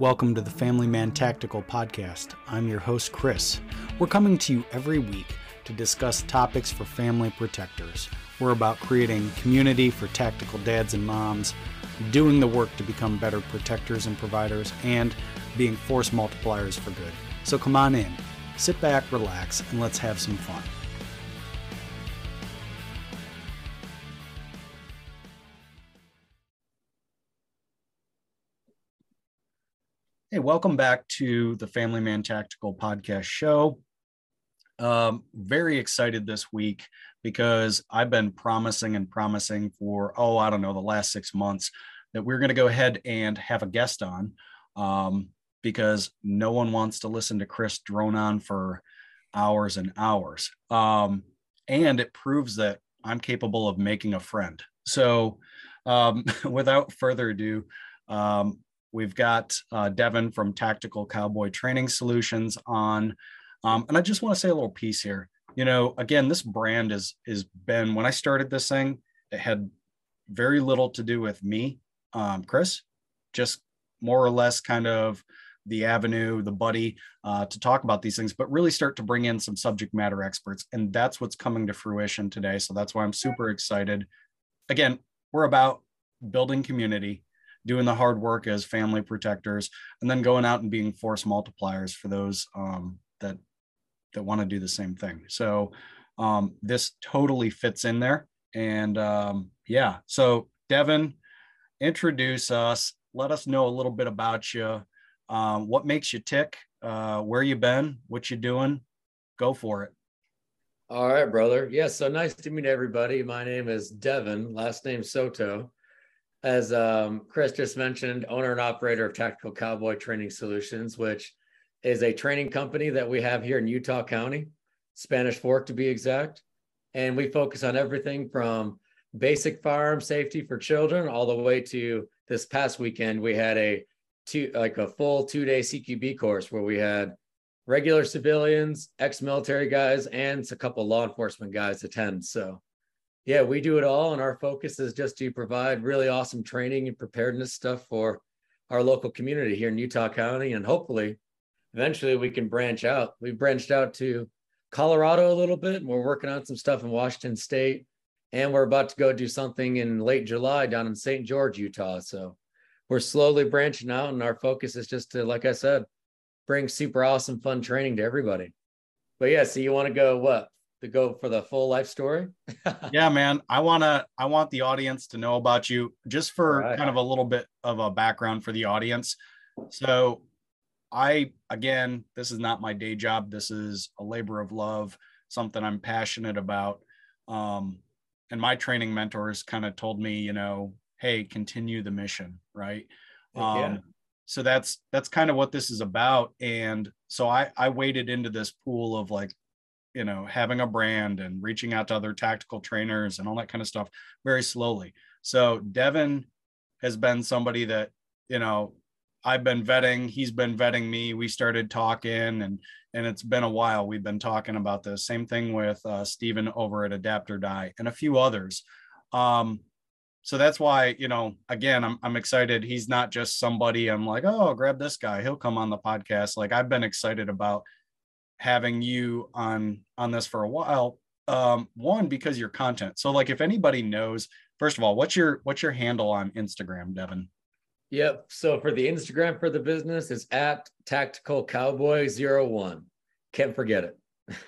Welcome to the Family Man Tactical Podcast. I'm your host, Chris. We're coming to you every week to discuss topics for family protectors. We're about creating community for tactical dads and moms, doing the work to become better protectors and providers, and being force multipliers for good. So come on in, sit back, relax, and let's have some fun. Welcome back to the Family Man Tactical Podcast Show. Um, very excited this week because I've been promising and promising for, oh, I don't know, the last six months that we're going to go ahead and have a guest on um, because no one wants to listen to Chris drone on for hours and hours. Um, and it proves that I'm capable of making a friend. So, um, without further ado, um, We've got uh, Devin from Tactical Cowboy Training Solutions on. Um, and I just want to say a little piece here. You know, again, this brand is is been when I started this thing, it had very little to do with me, um, Chris, just more or less kind of the avenue, the buddy uh, to talk about these things, but really start to bring in some subject matter experts. And that's what's coming to fruition today. So that's why I'm super excited. Again, we're about building community, doing the hard work as family protectors, and then going out and being force multipliers for those um, that that want to do the same thing. So um, this totally fits in there. And um, yeah, so Devin, introduce us. Let us know a little bit about you. Um, what makes you tick? Uh, where you been? What you doing? Go for it. All right, brother. Yes, so nice to meet everybody. My name is Devin, last name Soto as um, Chris just mentioned, owner and operator of Tactical Cowboy Training Solutions, which is a training company that we have here in Utah County, Spanish Fork to be exact. And we focus on everything from basic firearm safety for children all the way to this past weekend, we had a two like a full two day CQB course where we had regular civilians, ex military guys, and a couple law enforcement guys attend. So yeah, we do it all. And our focus is just to provide really awesome training and preparedness stuff for our local community here in Utah County. And hopefully, eventually, we can branch out. We've branched out to Colorado a little bit. And we're working on some stuff in Washington State. And we're about to go do something in late July down in St. George, Utah. So we're slowly branching out. And our focus is just to, like I said, bring super awesome, fun training to everybody. But yeah, so you want to go what? To go for the full life story? yeah, man. I want to I want the audience to know about you just for right. kind of a little bit of a background for the audience. So, I again, this is not my day job. This is a labor of love, something I'm passionate about. Um, and my training mentors kind of told me, you know, hey, continue the mission, right? Um, yeah. so that's that's kind of what this is about. And so I I waded into this pool of like you know having a brand and reaching out to other tactical trainers and all that kind of stuff very slowly. So devin has been somebody that you know i've been vetting he's been vetting me we started talking and and it's been a while we've been talking about this. Same thing with uh, stephen over at adapt or die and a few others. Um so that's why you know again I'm, I'm excited. He's not just somebody i'm like oh grab this guy. He'll come on the podcast. Like i've been excited about having you on on this for a while um one because your content. So like if anybody knows first of all what's your what's your handle on instagram devin? Yep. So for the instagram for the business is at tactical cowboy zero one. Can't forget it.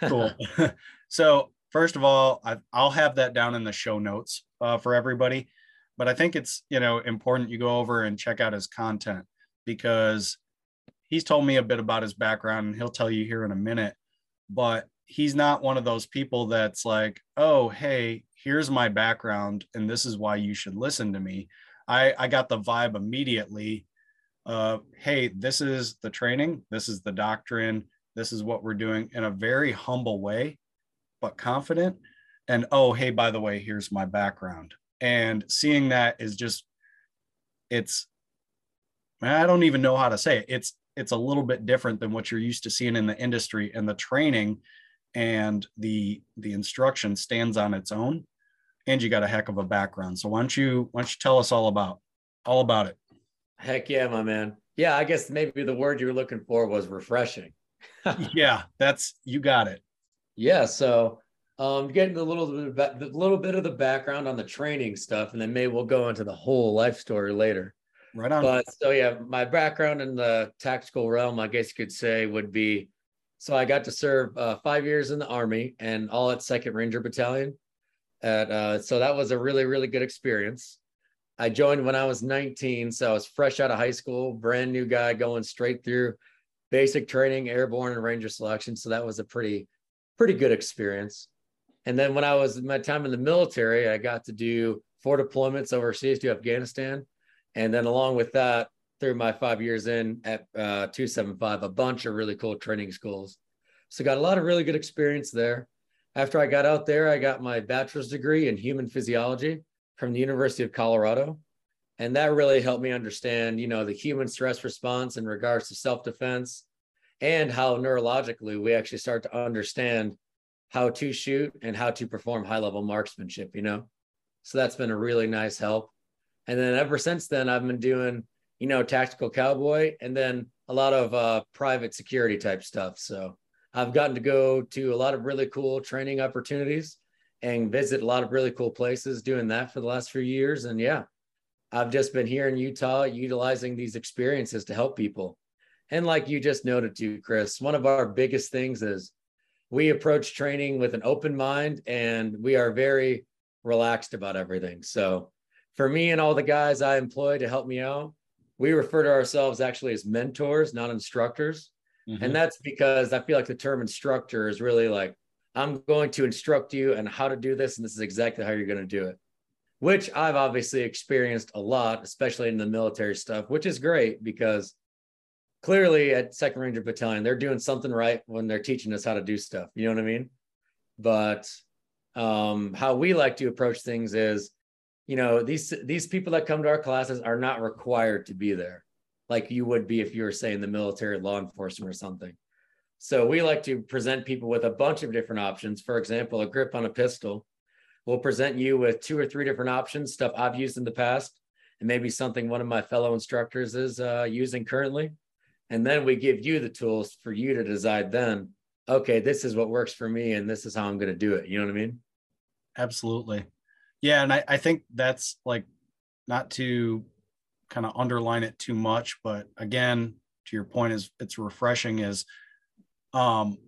Cool. So first of all I, i'll have that down in the show notes uh, for everybody but i think it's you know important you go over and check out his content because he's told me a bit about his background and he'll tell you here in a minute but he's not one of those people that's like oh hey here's my background and this is why you should listen to me. I i got the vibe immediately uh hey this is the training this is the doctrine this is what we're doing in a very humble way but confident. And oh hey by the way here's my background. And seeing that is just it's I don't even know how to say it. It's it's a little bit different than what you're used to seeing in the industry and the training and the the instruction stands on its own and you got a heck of a background so why don't you why don't you tell us all about all about it heck yeah my man yeah, I guess maybe the word you were looking for was refreshing. yeah, that's you got it. Yeah, so um, getting a little bit, a little bit of the background on the training stuff, and then maybe we'll go into the whole life story later. Right on. But so yeah, my background in the tactical realm, I guess you could say, would be so I got to serve uh, five years in the army and all at Second Ranger Battalion. At uh, so that was a really really good experience. I joined when I was 19, so I was fresh out of high school, brand new guy going straight through basic training, airborne and ranger selection. So that was a pretty pretty good experience. And then when I was my time in the military, I got to do four deployments overseas to Afghanistan and then along with that, through my five years in at uh, 275, a bunch of really cool training schools. So got a lot of really good experience there. After I got out there, I got my bachelor's degree in human physiology from the University of Colorado. And that really helped me understand, you know, the human stress response in regards to self-defense and how neurologically we actually start to understand how to shoot and how to perform high-level marksmanship, you know. So that's been a really nice help. And then ever since then, I've been doing, you know, tactical cowboy and then a lot of uh, private security type stuff. So I've gotten to go to a lot of really cool training opportunities and visit a lot of really cool places doing that for the last few years. And yeah, I've just been here in Utah utilizing these experiences to help people. And like you just noted too, Chris, one of our biggest things is we approach training with an open mind and we are very relaxed about everything. So for me and all the guys I employ to help me out, we refer to ourselves actually as mentors, not instructors. Mm-hmm. And that's because I feel like the term instructor is really like, I'm going to instruct you and how to do this. And this is exactly how you're going to do it, which I've obviously experienced a lot, especially in the military stuff, which is great because clearly at Second Ranger Battalion, they're doing something right when they're teaching us how to do stuff. You know what I mean? But um, how we like to approach things is you know these these people that come to our classes are not required to be there like you would be if you were saying the military law enforcement or something. So we like to present people with a bunch of different options. For example a grip on a pistol we'll present you with two or three different options stuff i've used in the past and maybe something one of my fellow instructors is uh, using currently. And then we give you the tools for you to decide then okay this is what works for me and this is how i'm going to do it. You know what i mean? Absolutely yeah, and I, I think that's like not to kind of underline it too much, but again, to your point is it's refreshing is um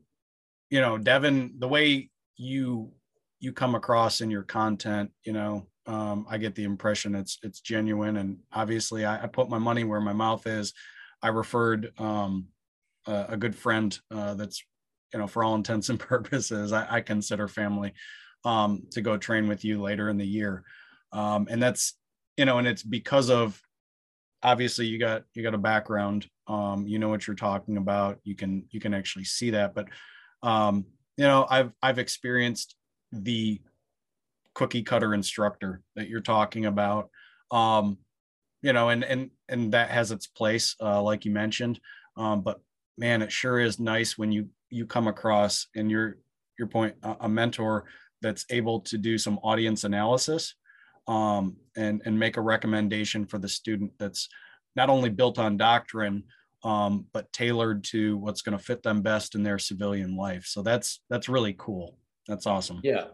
you know, Devin, the way you you come across in your content, you know, um, I get the impression it's it's genuine and obviously I, I put my money where my mouth is. I referred um, a, a good friend uh, that's you know for all intents and purposes I, I consider family um, to go train with you later in the year. Um, and that's, you know, and it's because of obviously you got you got a background um you know what you're talking about you can you can actually see that. But um you know i've i've experienced the cookie cutter instructor that you're talking about. Um you know and and and that has its place uh like you mentioned. Um but man it sure is nice when you you come across and your your point a mentor that's able to do some audience analysis um, and and make a recommendation for the student that's not only built on doctrine um, but tailored to what's going to fit them best in their civilian life. So that's that's really cool. That's awesome. Yeah.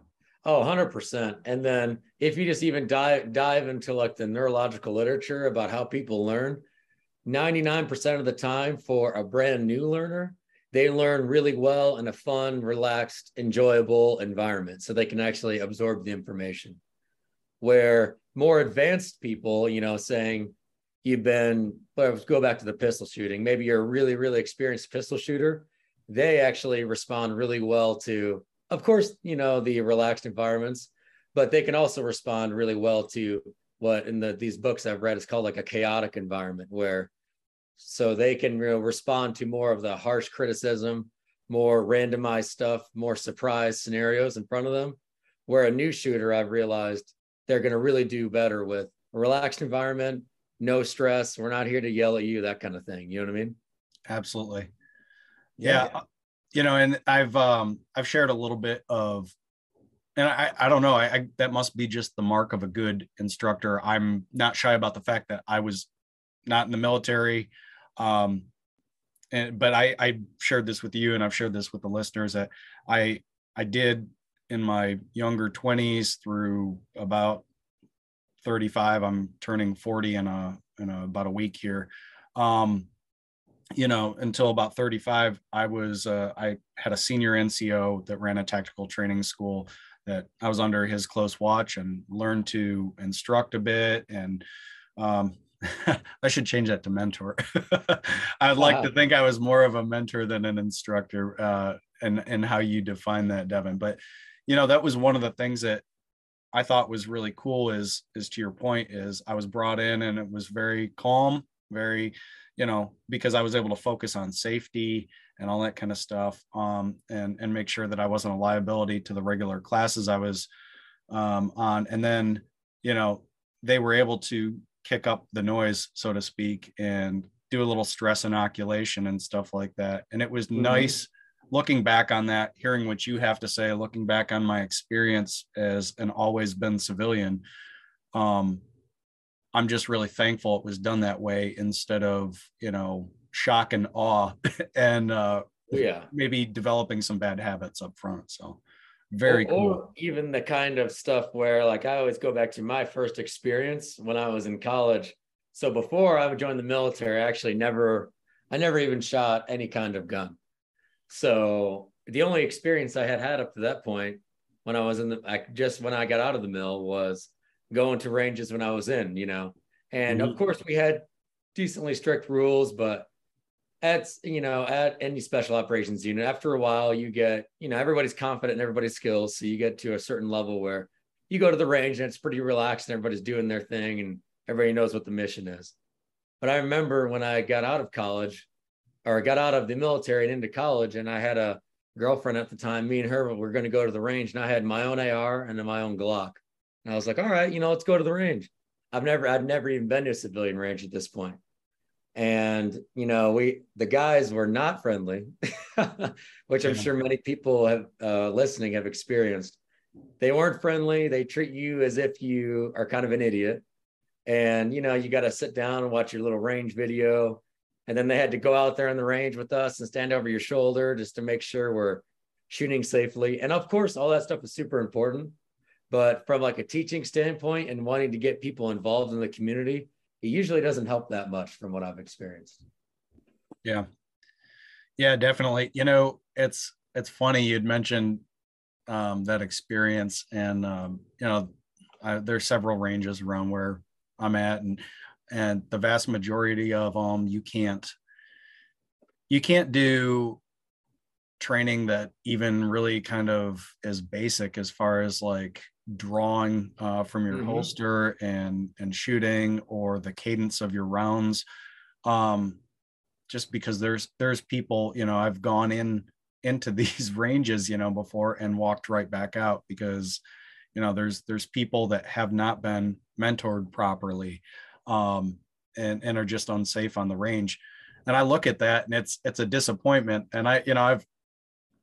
Oh 100% and then if you just even dive dive into like the neurological literature about how people learn 99% of the time for a brand new learner they learn really well in a fun, relaxed, enjoyable environment so they can actually absorb the information. Where more advanced people, you know, saying you've been, let's go back to the pistol shooting, maybe you're a really, really experienced pistol shooter, they actually respond really well to, of course, you know, the relaxed environments, but they can also respond really well to what in the these books I've read is called like a chaotic environment where so they can you know, respond to more of the harsh criticism, more randomized stuff, more surprise scenarios in front of them. Where a new shooter, I've realized they're going to really do better with a relaxed environment, no stress. We're not here to yell at you, that kind of thing. You know what I mean? Absolutely. Yeah. yeah. You know, and I've um I've shared a little bit of and I, I don't know I, I, that must be just the mark of a good instructor i'm not shy about the fact that i was not in the military um, and but I I shared this with you, and I've shared this with the listeners that I I did in my younger 20s through about 35. I'm turning 40 in a in a, about a week here. Um, you know, until about 35, I was uh, I had a senior NCO that ran a tactical training school that I was under his close watch and learned to instruct a bit and um, I should change that to mentor. I'd like wow. to think I was more of a mentor than an instructor, uh, and and how you define that, Devin. But you know, that was one of the things that I thought was really cool. Is is to your point, is I was brought in and it was very calm, very, you know, because I was able to focus on safety and all that kind of stuff, um, and and make sure that I wasn't a liability to the regular classes I was um, on, and then you know they were able to kick up the noise, so to speak, and do a little stress inoculation and stuff like that. And it was mm-hmm. nice looking back on that, hearing what you have to say, looking back on my experience as an always been civilian. Um, I'm just really thankful it was done that way instead of, you know, shock and awe and uh, yeah, maybe developing some bad habits up front. So very or, cool. Or even the kind of stuff where, like, I always go back to my first experience when I was in college. So before I would join the military, I actually never, I never even shot any kind of gun. So the only experience I had had up to that point when I was in the, I just when I got out of the mill was going to ranges when I was in, you know. And mm-hmm. of course, we had decently strict rules, but at you know at any special operations unit after a while you get you know everybody's confident in everybody's skills so you get to a certain level where you go to the range and it's pretty relaxed and everybody's doing their thing and everybody knows what the mission is. But i remember when i got out of college or got out of the military and into college and i had a girlfriend at the time me and her were going to go to the range and i had my own ar and my own glock. And i was like all right you know let's go to the range. I've never i've never even been to a civilian range at this point and you know we the guys were not friendly which i'm sure many people have uh, listening have experienced. They weren't friendly. They treat you as if you are kind of an idiot. And you know you got to sit down and watch your little range video. And then they had to go out there on the range with us and stand over your shoulder just to make sure we're shooting safely. And of course all that stuff is super important. But from like a teaching standpoint and wanting to get people involved in the community it usually doesn't help that much from what I've experienced. Yeah. Yeah, definitely. You know, it's it's funny you'd mentioned um, that experience, and um, you know, I, there's several ranges around where I'm at, and and the vast majority of them you can't you can't do training that even really kind of is basic as far as like drawing uh, from your mm-hmm. holster and and shooting or the cadence of your rounds um just because there's there's people you know i've gone in into these ranges you know before and walked right back out because you know there's there's people that have not been mentored properly um and and are just unsafe on the range and i look at that and it's it's a disappointment and i you know i've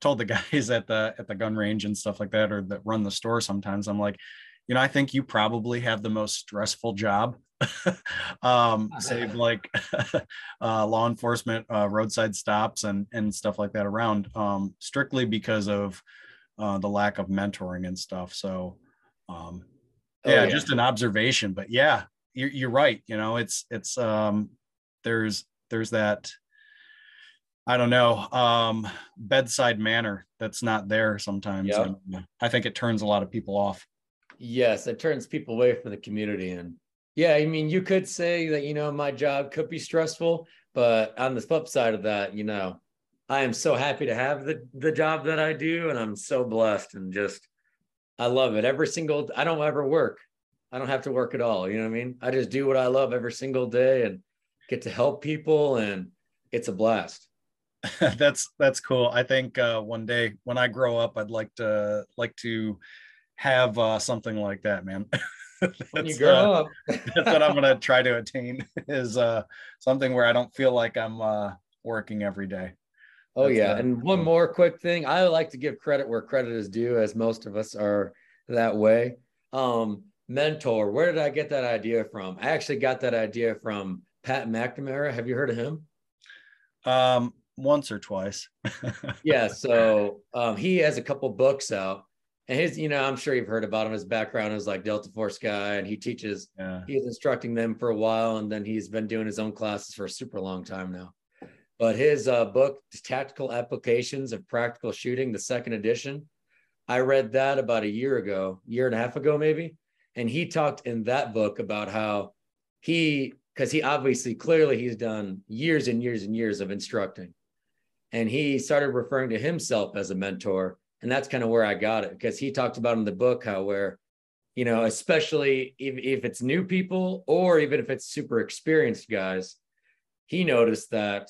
told the guys at the at the gun range and stuff like that or that run the store sometimes i'm like you know i think you probably have the most stressful job um save like uh law enforcement uh roadside stops and and stuff like that around um strictly because of uh the lack of mentoring and stuff so um yeah, oh, yeah. just an observation but yeah you're, you're right you know it's it's um there's there's that I don't know, um, bedside manner that's not there sometimes. Yep. I think it turns a lot of people off. Yes, it turns people away from the community. And yeah, I mean, you could say that, you know, my job could be stressful, but on the flip side of that, you know, I am so happy to have the, the job that I do. And I'm so blessed and just, I love it every single, I don't ever work. I don't have to work at all. You know what I mean? I just do what I love every single day and get to help people. And it's a blast. that's that's cool. I think uh, one day when I grow up, I'd like to like to have uh, something like that, man. when you grow uh, up, that's what I'm gonna try to attain is uh, something where I don't feel like I'm uh, working every day. Oh that's, yeah, uh, and one more quick thing, I like to give credit where credit is due, as most of us are that way. Um, mentor, where did I get that idea from? I actually got that idea from Pat McNamara. Have you heard of him? Um, once or twice. yeah. So um, he has a couple books out, and his, you know, I'm sure you've heard about him. His background is like Delta Force guy, and he teaches. Yeah. He's instructing them for a while, and then he's been doing his own classes for a super long time now. But his uh, book, Tactical Applications of Practical Shooting, the second edition, I read that about a year ago, year and a half ago, maybe. And he talked in that book about how he, because he obviously clearly he's done years and years and years of instructing. And he started referring to himself as a mentor. And that's kind of where I got it because he talked about in the book how, where, you know, especially if, if it's new people or even if it's super experienced guys, he noticed that,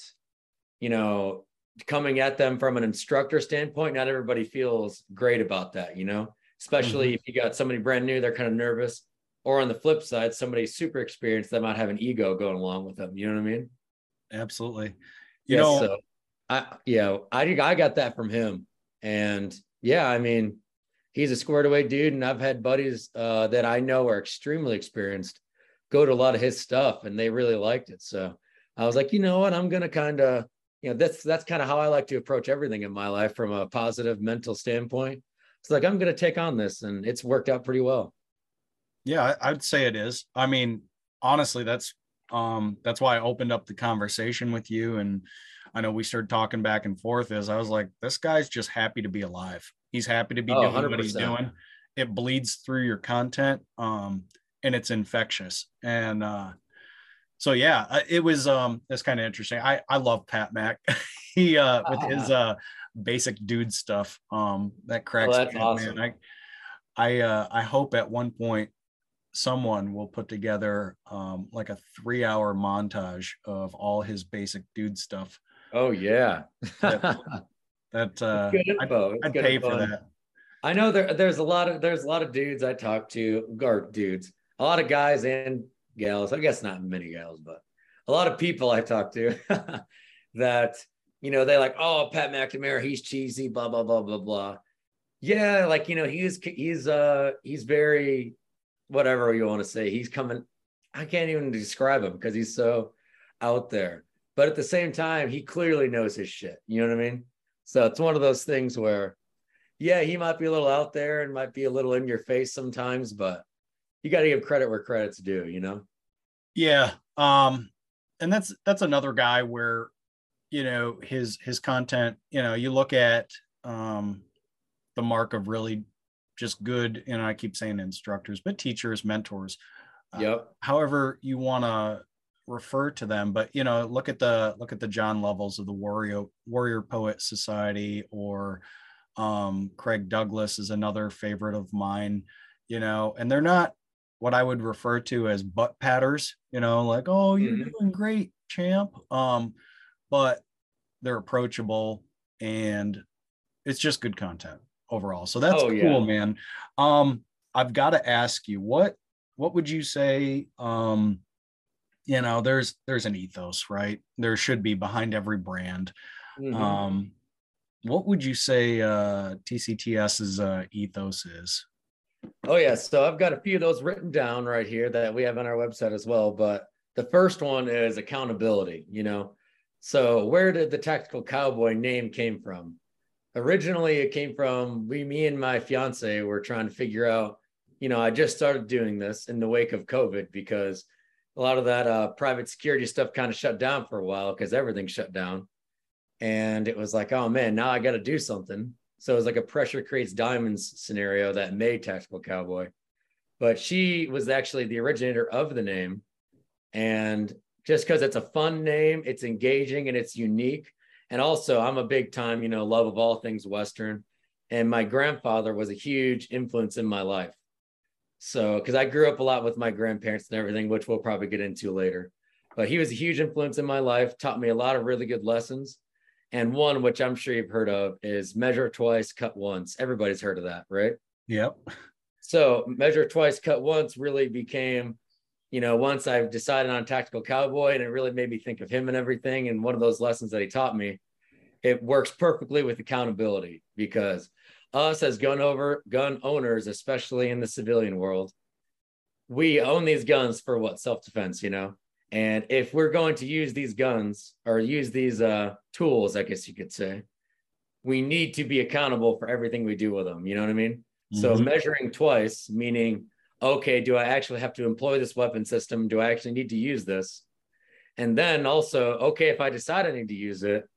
you know, coming at them from an instructor standpoint, not everybody feels great about that, you know, especially mm-hmm. if you got somebody brand new, they're kind of nervous. Or on the flip side, somebody super experienced that might have an ego going along with them. You know what I mean? Absolutely. You yeah, know, so I yeah, I I got that from him. And yeah, I mean, he's a squared away dude. And I've had buddies uh, that I know are extremely experienced go to a lot of his stuff and they really liked it. So I was like, you know what, I'm gonna kind of you know that's that's kind of how i like to approach everything in my life from a positive mental standpoint it's like i'm going to take on this and it's worked out pretty well yeah i'd say it is i mean honestly that's um that's why i opened up the conversation with you and i know we started talking back and forth is i was like this guy's just happy to be alive he's happy to be oh, doing 100%. what he's doing it bleeds through your content um and it's infectious and uh so yeah, uh, it was um it's kind of interesting. I I love Pat Mack. he uh with his uh basic dude stuff. Um that cracks oh, that's me awesome. man. I I uh I hope at one point someone will put together um like a 3-hour montage of all his basic dude stuff. Oh yeah. that, that uh I'd, I'd pay for that. I know there there's a lot of there's a lot of dudes I talk to, or dudes, a lot of guys and gals, I guess not many gals, but a lot of people I talk to that, you know, they like, oh, Pat McNamara, he's cheesy, blah, blah, blah, blah, blah. Yeah, like, you know, he's he's uh he's very whatever you want to say. He's coming, I can't even describe him because he's so out there. But at the same time, he clearly knows his shit. You know what I mean? So it's one of those things where, yeah, he might be a little out there and might be a little in your face sometimes, but you got to give credit where credit's due, you know? Yeah. Um, and that's, that's another guy where, you know, his, his content, you know, you look at, um, the mark of really just good, and I keep saying instructors, but teachers, mentors. Uh, yep. Uh, however you want to refer to them, but you know, look at the look at the John Lovells of the Warrior Warrior Poet Society, or um, Craig Douglas is another favorite of mine. You know, and they're not what I would refer to as butt patters, you know, like, oh, you're mm-hmm. doing great, champ. Um, but they're approachable and it's just good content overall. So that's oh, cool, yeah. man. Um, I've got to ask you, what what would you say? Um, you know, there's there's an ethos, right? There should be behind every brand. Mm-hmm. Um, what would you say uh TCTS's uh ethos is? Oh yeah, so I've got a few of those written down right here that we have on our website as well. But the first one is accountability. You know, so where did the tactical cowboy name came from? Originally, it came from we, me, and my fiance were trying to figure out. You know, I just started doing this in the wake of COVID because a lot of that uh, private security stuff kind of shut down for a while because everything shut down, and it was like, oh man, now I got to do something. So it was like a pressure creates diamonds scenario that made Tactical Cowboy. But she was actually the originator of the name. And just because it's a fun name, it's engaging and it's unique. And also, I'm a big time, you know, love of all things Western. And my grandfather was a huge influence in my life. So, because I grew up a lot with my grandparents and everything, which we'll probably get into later. But he was a huge influence in my life, taught me a lot of really good lessons. And one, which I'm sure you've heard of, is measure twice, cut once. Everybody's heard of that, right? Yep. So measure twice, cut once really became, you know, once I've decided on tactical cowboy and it really made me think of him and everything. And one of those lessons that he taught me, it works perfectly with accountability because us as gun over gun owners, especially in the civilian world, we own these guns for what self-defense, you know. And if we're going to use these guns or use these uh, tools, I guess you could say, we need to be accountable for everything we do with them. You know what I mean? Mm-hmm. So measuring twice, meaning, okay, do I actually have to employ this weapon system? Do I actually need to use this? And then also, okay, if I decide I need to use it,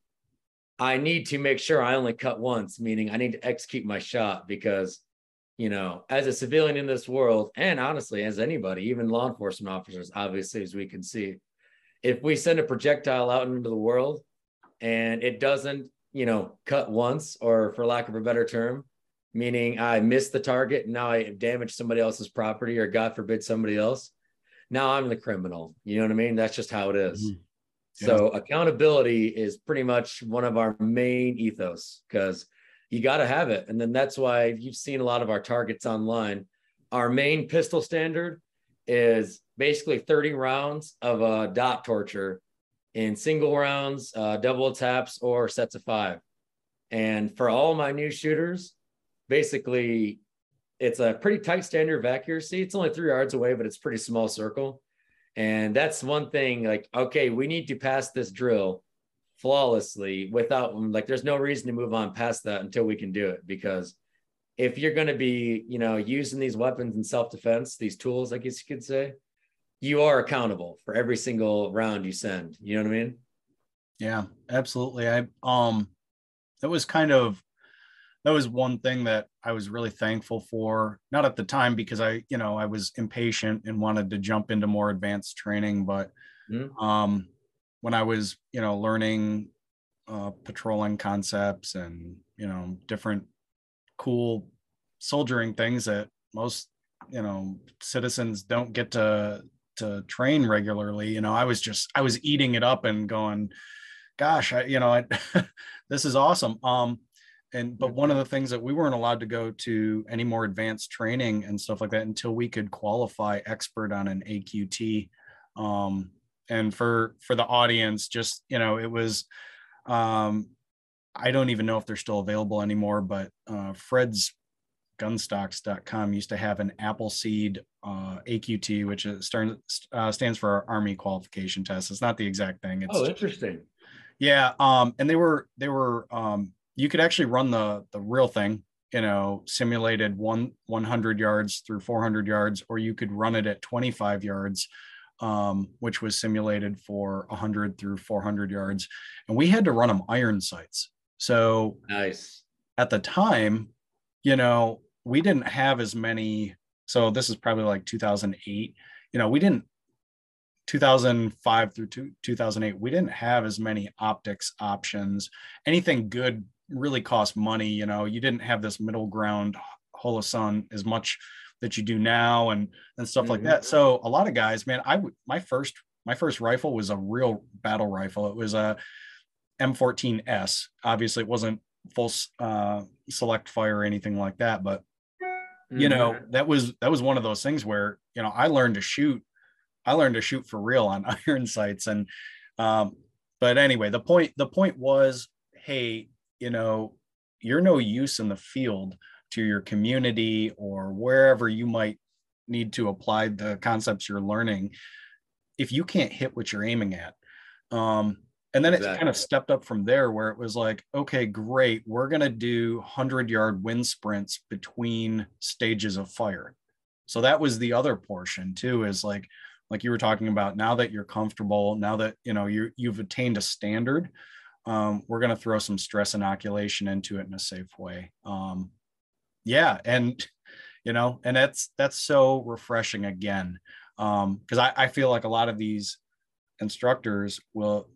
I need to make sure I only cut once, meaning I need to execute my shot because, you know, as a civilian in this world, and honestly, as anybody, even law enforcement officers, obviously, as we can see, if we send a projectile out into the world and it doesn't, you know, cut once, or for lack of a better term, meaning I missed the target and now I damaged somebody else's property, or God forbid somebody else, now I'm the criminal. You know what I mean? That's just how it is. Mm-hmm. Yeah. So accountability is pretty much one of our main ethos because you got to have it. And then that's why you've seen a lot of our targets online. Our main pistol standard is basically 30 rounds of a dot torture in single rounds, uh, double taps, or sets of five. And for all my new shooters, basically it's a pretty tight standard of accuracy. It's only three yards away, but it's pretty small circle. And that's one thing like, okay, we need to pass this drill flawlessly without like, there's no reason to move on past that until we can do it. Because if you're going to be, you know, using these weapons in self defense, these tools, I guess you could say, you are accountable for every single round you send. You know what I mean? Yeah, absolutely. I, um, that was kind of that was one thing that I was really thankful for. Not at the time because I, you know, I was impatient and wanted to jump into more advanced training, but mm-hmm. um, when I was, you know, learning uh, patrolling concepts and you know different cool soldiering things that most you know citizens don't get to to train regularly you know i was just i was eating it up and going gosh i you know I, this is awesome um and but one of the things that we weren't allowed to go to any more advanced training and stuff like that until we could qualify expert on an aqt um, and for for the audience just you know it was um, i don't even know if they're still available anymore but uh, fred's gunstocks.com used to have an appleseed uh, aqt which is, uh, stands for army qualification test. It's not the exact thing. It's oh interesting. Yeah um, and they were they were um, you could actually run the the real thing you know simulated one 100 yards through 400 yards or you could run it at 25 yards um, which was simulated for 100 through 400 yards. And we had to run them iron sights. So nice. at the time you know we didn't have as many so this is probably like 2008 you know we didn't 2005 through 2008 we didn't have as many optics options. Anything good really cost money. You know, you didn't have this middle ground Holosun as much that you do now and and stuff mm-hmm. like that. So a lot of guys, man, I would my first my first rifle was a real battle rifle. It was a M14S. Obviously, it wasn't full uh, select fire or anything like that, but mm-hmm. you know that was that was one of those things where you know I learned to shoot. I learned to shoot for real on iron sights, and um, but anyway, the point the point was, hey, you know, you're no use in the field to your community or wherever you might need to apply the concepts you're learning if you can't hit what you're aiming at. Um, and then exactly. it kind of stepped up from there where it was like, okay, great. We're going to do 100 yard wind sprints between stages of fire. So that was the other portion too, is like, like you were talking about now that you're comfortable, now that, you know, you you've attained a standard, um, we're going to throw some stress inoculation into it in a safe way. Um, yeah, and you know, and that's that's so refreshing again, because um, I, I feel like a lot of these instructors will,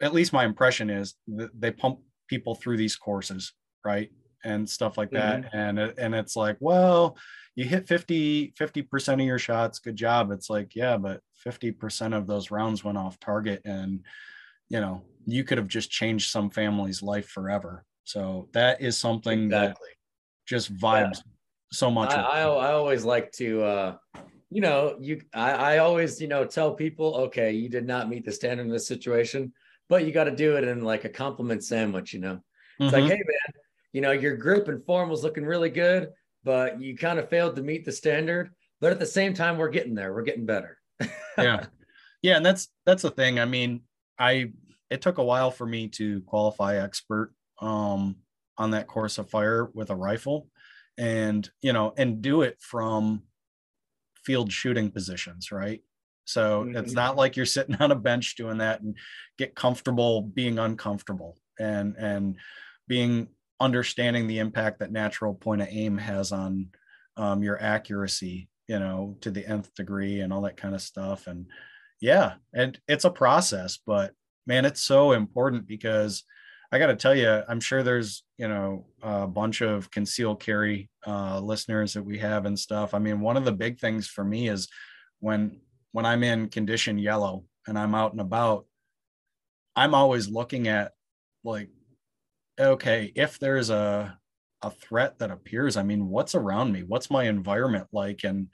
at least my impression is they pump people through these courses, right, and stuff like that, mm-hmm. and and it's like, well, you hit 50 50% of your shots good job it's like yeah but 50% of those rounds went off target and you know you could have just changed some family's life forever so that is something exactly. that just vibes yeah. so much I, I, I, always like to uh you know you I, I always you know tell people okay you did not meet the standard in this situation but you got to do it in like a compliment sandwich you know it's mm-hmm. like hey man you know your grip and form was looking really good but you kind of failed to meet the standard but at the same time we're getting there we're getting better yeah Yeah, and that's that's the thing. I mean, I it took a while for me to qualify expert um, on that course of fire with a rifle, and you know, and do it from field shooting positions, right? So mm-hmm. it's not like you're sitting on a bench doing that and get comfortable being uncomfortable and and being understanding the impact that natural point of aim has on um, your accuracy, you know, to the nth degree and all that kind of stuff. And yeah, and it's a process, but man, it's so important because I got to tell you, I'm sure there's, you know, a bunch of concealed carry uh, listeners that we have and stuff. I mean, one of the big things for me is when when I'm in condition yellow and I'm out and about, I'm always looking at like, okay, if there's a a threat that appears, I mean, what's around me? What's my environment like? And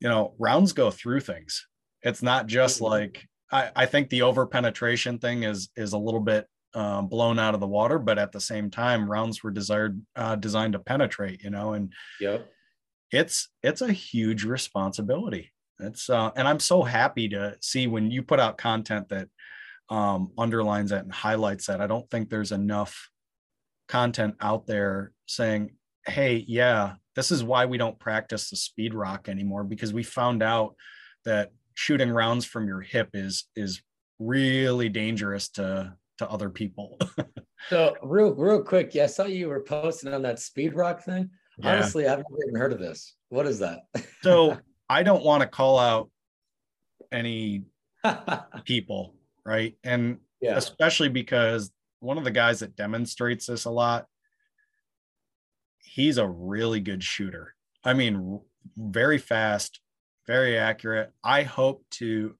you know, rounds go through things. It's not just mm-hmm. like I, I think the over penetration thing is is a little bit uh, blown out of the water, but at the same time, rounds were desired uh, designed to penetrate. You know, and yeah, it's it's a huge responsibility. It's uh, and I'm so happy to see when you put out content that um, underlines that and highlights that. I don't think there's enough content out there saying, "Hey, yeah, this is why we don't practice the speed rock anymore because we found out that shooting rounds from your hip is is really dangerous to to other people." so, real real quick, yeah, I saw you were posting on that speed rock thing. Yeah. Honestly, I haven't even heard of this. What is that? so I don't want to call out any people, right? And yeah. especially because one of the guys that demonstrates this a lot, he's a really good shooter. I mean, very fast, very accurate. I hope to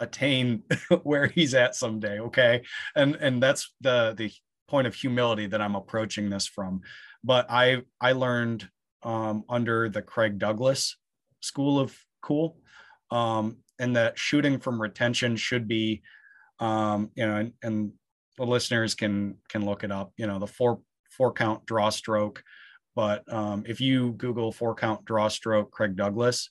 attain where he's at someday, okay? And and that's the the point of humility that I'm approaching this from. But I I learned um, under the Craig Douglas school of cool um, and that shooting from retention should be um, you know and, and, the listeners can can look it up you know the four four count draw stroke but um, if you google four count draw stroke craig douglas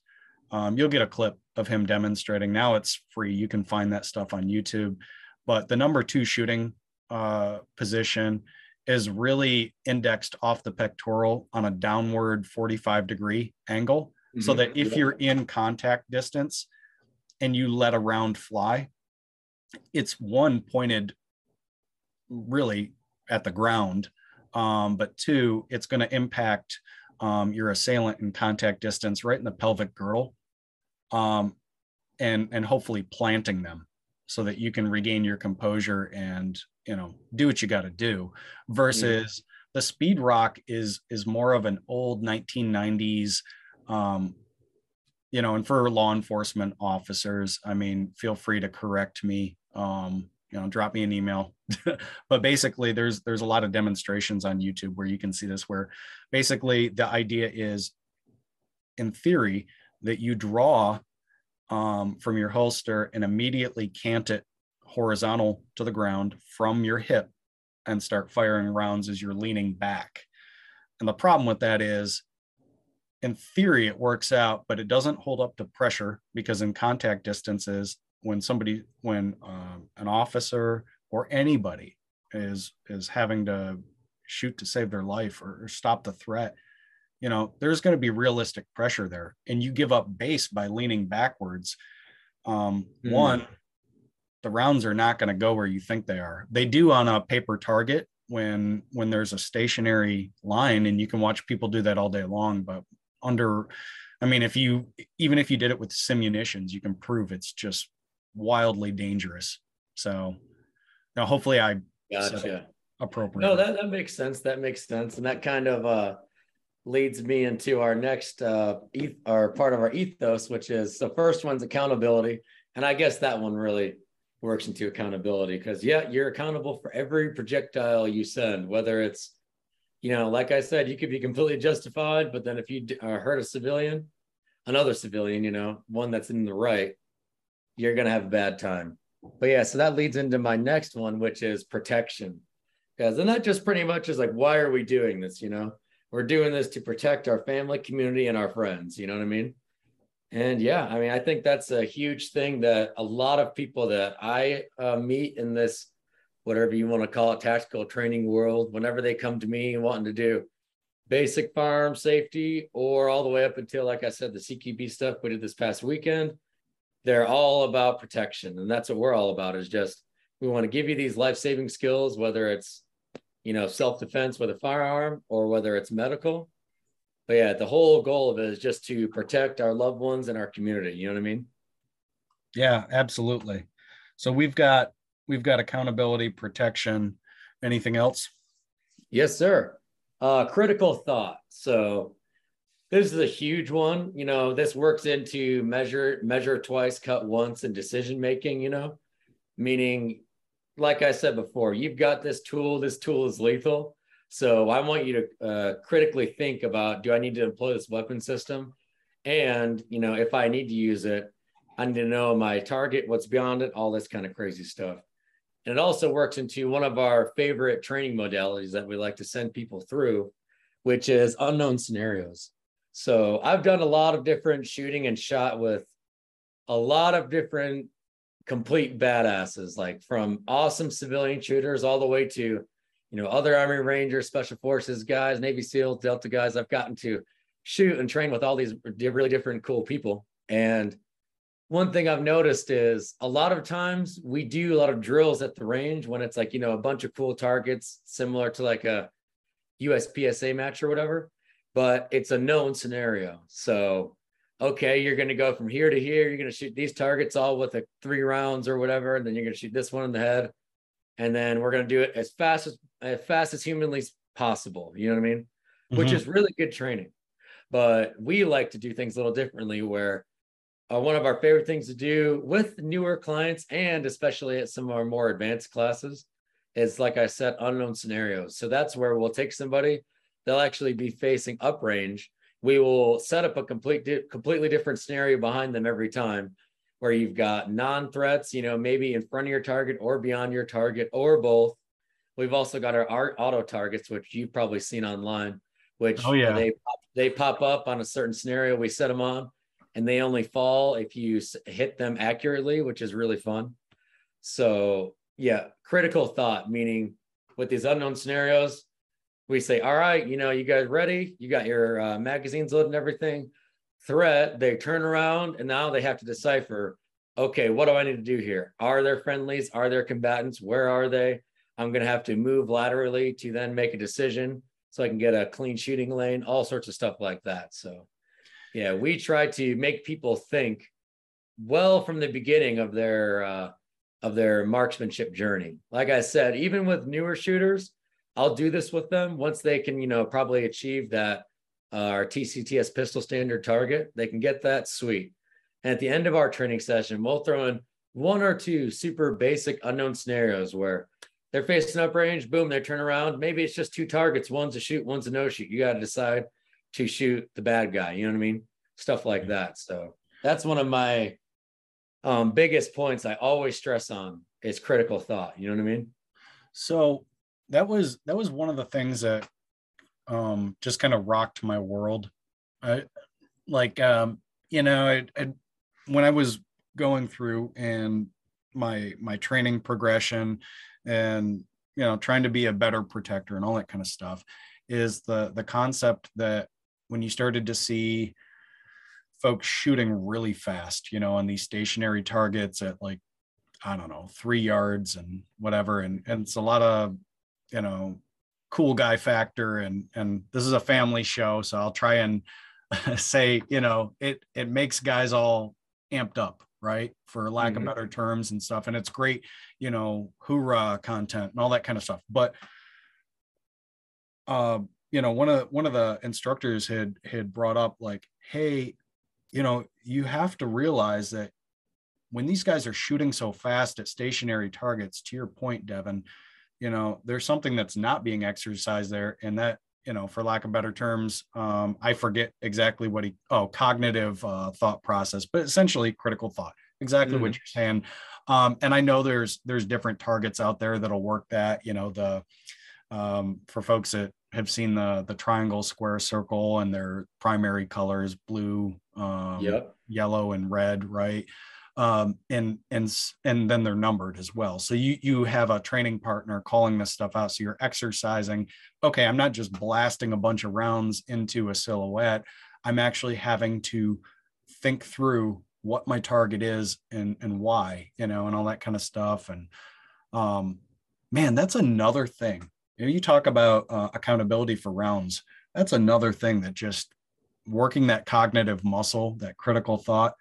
um, you'll get a clip of him demonstrating. Now it's free. You can find that stuff on youtube. But the number two shooting uh, position is really indexed off the pectoral on a downward 45 degree angle. Mm-hmm. so that if you're in contact distance and you let a round fly, it's one pointed really at the ground, um, but two, it's going to impact um, your assailant in contact distance right in the pelvic girdle, um, and and hopefully planting them so that you can regain your composure and you know do what you got to do versus yeah. the speed rock is is more of an old 1990s um, you know, and for law enforcement officers, I mean, feel free to correct me. Um, you know, drop me an email. but basically, there's there's a lot of demonstrations on YouTube where you can see this. Where basically the idea is, in theory, that you draw um, from your holster and immediately cant it horizontal to the ground from your hip and start firing rounds as you're leaning back. And the problem with that is in theory it works out but it doesn't hold up to pressure because in contact distances when somebody when um, an officer or anybody is is having to shoot to save their life or, or stop the threat you know there's going to be realistic pressure there and you give up base by leaning backwards um, mm. one the rounds are not going to go where you think they are they do on a paper target when when there's a stationary line and you can watch people do that all day long but under i mean if you even if you did it with simunitions you can prove it's just wildly dangerous. So now hopefully i gotcha. appropriate no that, that makes sense. That makes sense. And that kind of uh leads me into our next uh eth- our part of our ethos which is the first one's accountability. And i guess that one really works into accountability because yeah you're accountable for every projectile you send whether it's you know, like I said, you could be completely justified, but then if you uh, hurt a civilian, another civilian, you know, one that's in the right, you're going to have a bad time. But yeah, so that leads into my next one, which is protection. Because, and that just pretty much is like, why are we doing this? You know, we're doing this to protect our family, community, and our friends. You know what I mean? And yeah, I mean, I think that's a huge thing that a lot of people that I uh, meet in this, whatever you want to call it, tactical training world, whenever they come to me wanting to do basic firearm safety or all the way up until, like I said, the CQB stuff we did this past weekend, they're all about protection. And that's what we're all about is just, we want to give you these life-saving skills, whether it's, you know, self-defense with a firearm or whether it's medical but yeah, the whole goal of it is just to protect our loved ones and our community. You know what I mean? Yeah, absolutely. So we've got we've got accountability, protection. Anything else? Yes, sir. Uh, critical thought. So this is a huge one. You know, this works into measure measure twice, cut once, and decision making. You know, meaning, like I said before, you've got this tool. This tool is lethal so I want you to uh, critically think about, do I need to employ this weapon system? And, you know, if I need to use it, I need to know my target, what's beyond it, all this kind of crazy stuff. And it also works into one of our favorite training modalities that we like to send people through, which is unknown scenarios. So I've done a lot of different shooting and shot with a lot of different complete badasses, like from awesome civilian shooters all the way to you know, other Army Rangers, Special Forces guys, Navy SEALs, Delta guys, I've gotten to shoot and train with all these really different cool people. And one thing I've noticed is a lot of times we do a lot of drills at the range when it's like, you know, a bunch of cool targets similar to like a USPSA match or whatever, but it's a known scenario. So, okay, you're going to go from here to here. You're going to shoot these targets all with a three rounds or whatever. And then you're going to shoot this one in the head and then we're going to do it as fast as as fast as humanly possible you know what i mean mm-hmm. which is really good training but we like to do things a little differently where uh, one of our favorite things to do with newer clients and especially at some of our more advanced classes is like i said unknown scenarios so that's where we'll take somebody they'll actually be facing uprange we will set up a complete completely different scenario behind them every time where you've got non-threats, you know, maybe in front of your target or beyond your target or both. We've also got our art auto targets, which you've probably seen online, which oh, yeah. they they pop up on a certain scenario. We set them on, and they only fall if you hit them accurately, which is really fun. So yeah, critical thought, meaning with these unknown scenarios, we say, all right, you know, you guys ready? You got your uh, magazines loaded and everything threat, they turn around and now they have to decipher okay, what do I need to do here? Are there friendlies? Are there combatants? Where are they? I'm going to have to move laterally to then make a decision so I can get a clean shooting lane, all sorts of stuff like that. So, yeah, we try to make people think well from the beginning of their uh, of their marksmanship journey. Like I said, even with newer shooters, I'll do this with them once they can, you know, probably achieve that our TCTS pistol standard target, they can get that sweet. And at the end of our training session, we'll throw in one or two super basic unknown scenarios where they're facing up range, boom, they turn around. Maybe it's just two targets, one's a shoot, one's a no shoot. You got to decide to shoot the bad guy. You know what I mean? Stuff like that. So that's one of my um, biggest points I always stress on is critical thought. You know what I mean? So that was that was one of the things that um, just kind of rocked my world. I like, um, you know, I, I, when I was going through and my my training progression and you know trying to be a better protector and all that kind of stuff is the the concept that when you started to see folks shooting really fast you know on these stationary targets at like i don't know three yards and whatever and, and it's a lot of you know cool guy factor. And and this is a family show so i'll try and say you know it it makes guys all amped up right for lack mm-hmm. of better terms and stuff. And it's great you know hoorah content and all that kind of stuff. But uh you know one of one of the instructors had had brought up like hey you know you have to realize that when these guys are shooting so fast at stationary targets to your point devin you know there's something that's not being exercised there and that you know for lack of better terms um, i forget exactly what he oh cognitive uh, thought process but essentially critical thought exactly mm-hmm. what you're saying um, and i know there's there's different targets out there that'll work that you know the um, for folks that have seen the the triangle square circle and their primary colors blue um, yep yellow and red, right? Um, and and and then they're numbered as well. So you you have a training partner calling this stuff out. So you're exercising. Okay, I'm not just blasting a bunch of rounds into a silhouette. I'm actually having to think through what my target is and and why, you know, and all that kind of stuff. And um, man, that's another thing. You, know, you talk about uh, accountability for rounds. That's another thing that just working that cognitive muscle, that critical thought.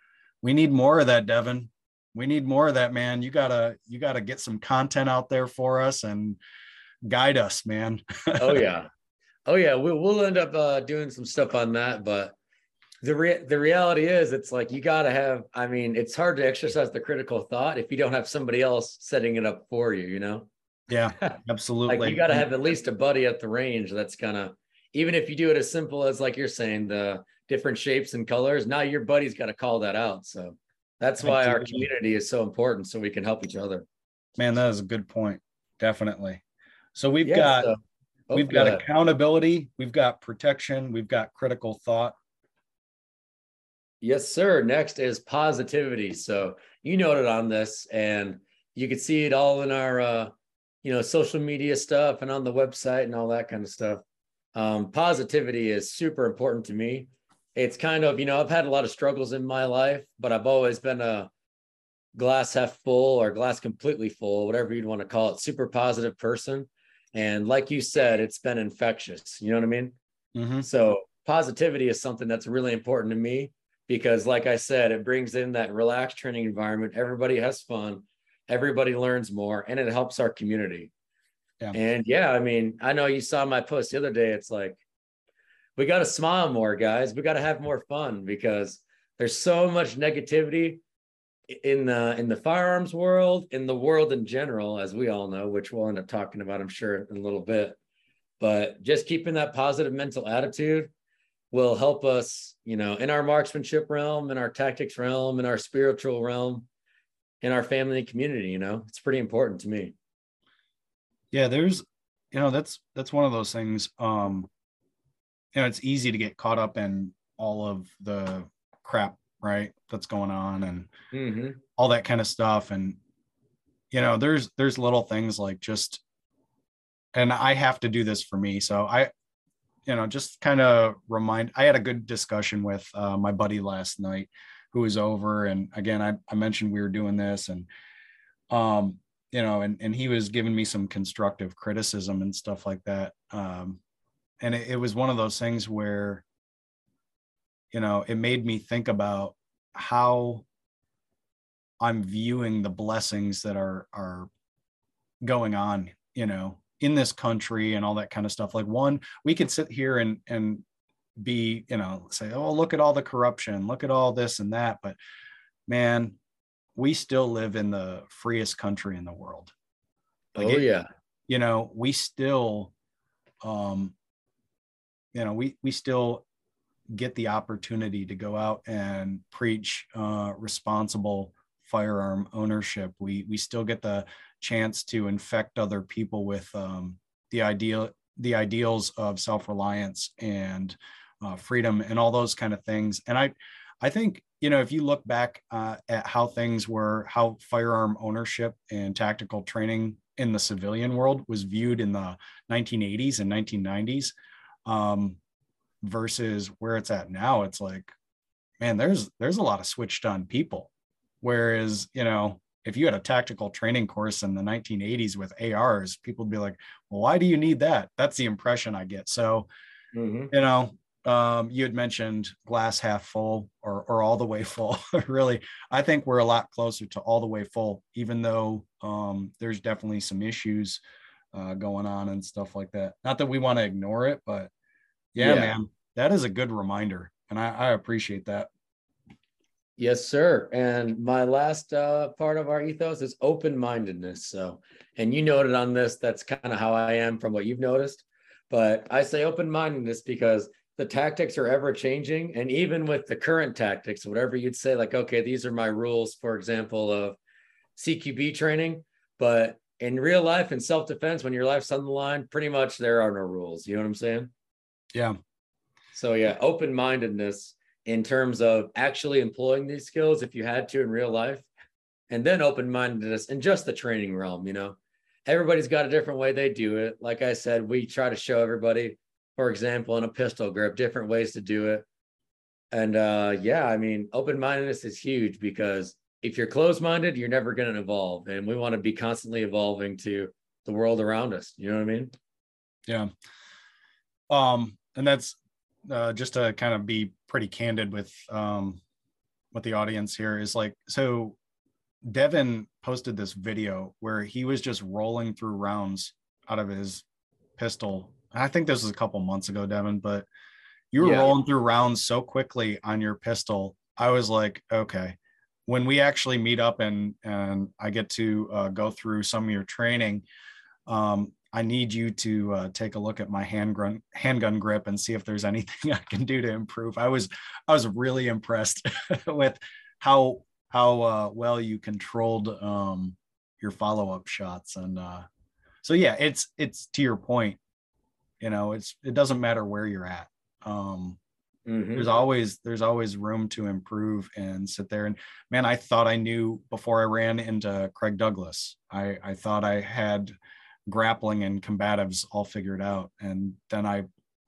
We need more of that, Devin. We need more of that, man. You gotta you gotta get some content out there for us and guide us, man. oh yeah, oh yeah. We'll we'll end up uh, doing some stuff on that, but the re- the reality is it's like you got to have i mean it's hard to exercise the critical thought if you don't have somebody else setting it up for you you know yeah absolutely like you got to have at least a buddy at the range that's gonna even if you do it as simple as like you're saying the different shapes and colors now your buddy's got to call that out so that's why our community is so important so we can help each other man that is a good point definitely so we've yeah, got so, oh, we've got accountability we've got protection we've got critical thought Yes, sir. Next is positivity. So you noted on this, and you could see it all in our, uh, you know, social media stuff and on the website and all that kind of stuff. Um, positivity is super important to me. It's kind of, you know, I've had a lot of struggles in my life, but I've always been a glass half full or glass completely full, whatever you'd want to call it, super positive person. And like you said, it's been infectious. You know what I mean? Mm-hmm. So positivity is something that's really important to me because like I said, it brings in that relaxed training environment. Everybody has fun, everybody learns more, and it helps our community. Yeah. And yeah, I mean, I know you saw my post the other day. It's like we got to smile more, guys. We got to have more fun because there's so much negativity in the in the firearms world, in the world in general, as we all know, which we'll end up talking about, I'm sure, in a little bit. But just keeping that positive mental attitude will help us, you know, in our marksmanship realm, in our tactics realm, in our spiritual realm, in our family and community, you know, it's pretty important to me. Yeah, there's, you know, that's that's one of those things. Um, you know, it's easy to get caught up in all of the crap, right? That's going on and mm-hmm. all that kind of stuff. And you know, there's there's little things like just and I have to do this for me. So I you know, just kind of remind. I had a good discussion with uh, my buddy last night, who was over, and again, I, I mentioned we were doing this, and um, you know, and and he was giving me some constructive criticism and stuff like that. Um, and it, it was one of those things where, you know, it made me think about how I'm viewing the blessings that are are going on, you know, in this country and all that kind of stuff. Like one we could sit here and and be you know say oh look at all the corruption look at all this and that but man we still live in the freest country in the world. Like oh it, yeah. you know we still um you know we we still get the opportunity to go out and preach uh responsible firearm ownership. We we still get the chance to infect other people with um, the ideal the ideals of self-reliance and uh, freedom and all those kind of things. And i i think you know if you look back uh, at how things were how firearm ownership and tactical training in the civilian world was viewed in the 1980s and 1990s um, versus where it's at now it's like man there's there's a lot of switched on people whereas you know if you had a tactical training course in the 1980s with ARs, people would be like, well, why do you need that? That's the impression I get. So, mm-hmm. you know, um, you had mentioned glass half full or, or all the way full. really, I think we're a lot closer to all the way full, even though um, there's definitely some issues uh, going on and stuff like that. Not that we want to ignore it, but yeah, yeah, man, that is a good reminder. And I, I appreciate that. Yes, sir. And my last uh, part of our ethos is open mindedness. So, and you noted on this, that's kind of how I am from what you've noticed. But I say open mindedness because the tactics are ever changing. And even with the current tactics, whatever you'd say, like, okay, these are my rules, for example, of CQB training. But in real life, in self defense, when your life's on the line, pretty much there are no rules. You know what I'm saying? Yeah. So, yeah, open mindedness in terms of actually employing these skills if you had to in real life and then open-mindedness in just the training realm you know everybody's got a different way they do it like i said we try to show everybody for example in a pistol grip different ways to do it and uh yeah i mean open-mindedness is huge because if you're closed-minded you're never going to evolve and we want to be constantly evolving to the world around us you know what i mean? Yeah. Um and that's uh, just to kind of be pretty candid with um, with the audience here is like so devin posted this video where he was just rolling through rounds out of his pistol. I think this was a couple months ago devin but you were yeah. rolling through rounds so quickly on your pistol i was like okay when we actually meet up and and i get to uh, go through some of your training um, I need you to uh, take a look at my handgun handgun grip and see if there's anything I can do to improve. I was I was really impressed with how how uh, well you controlled um, your follow up shots and uh, so yeah, it's it's to your point. You know, it's it doesn't matter where you're at. Um, mm-hmm. There's always there's always room to improve and sit there and man, I thought I knew before I ran into Craig Douglas. I I thought I had grappling and combatives all figured out. And then I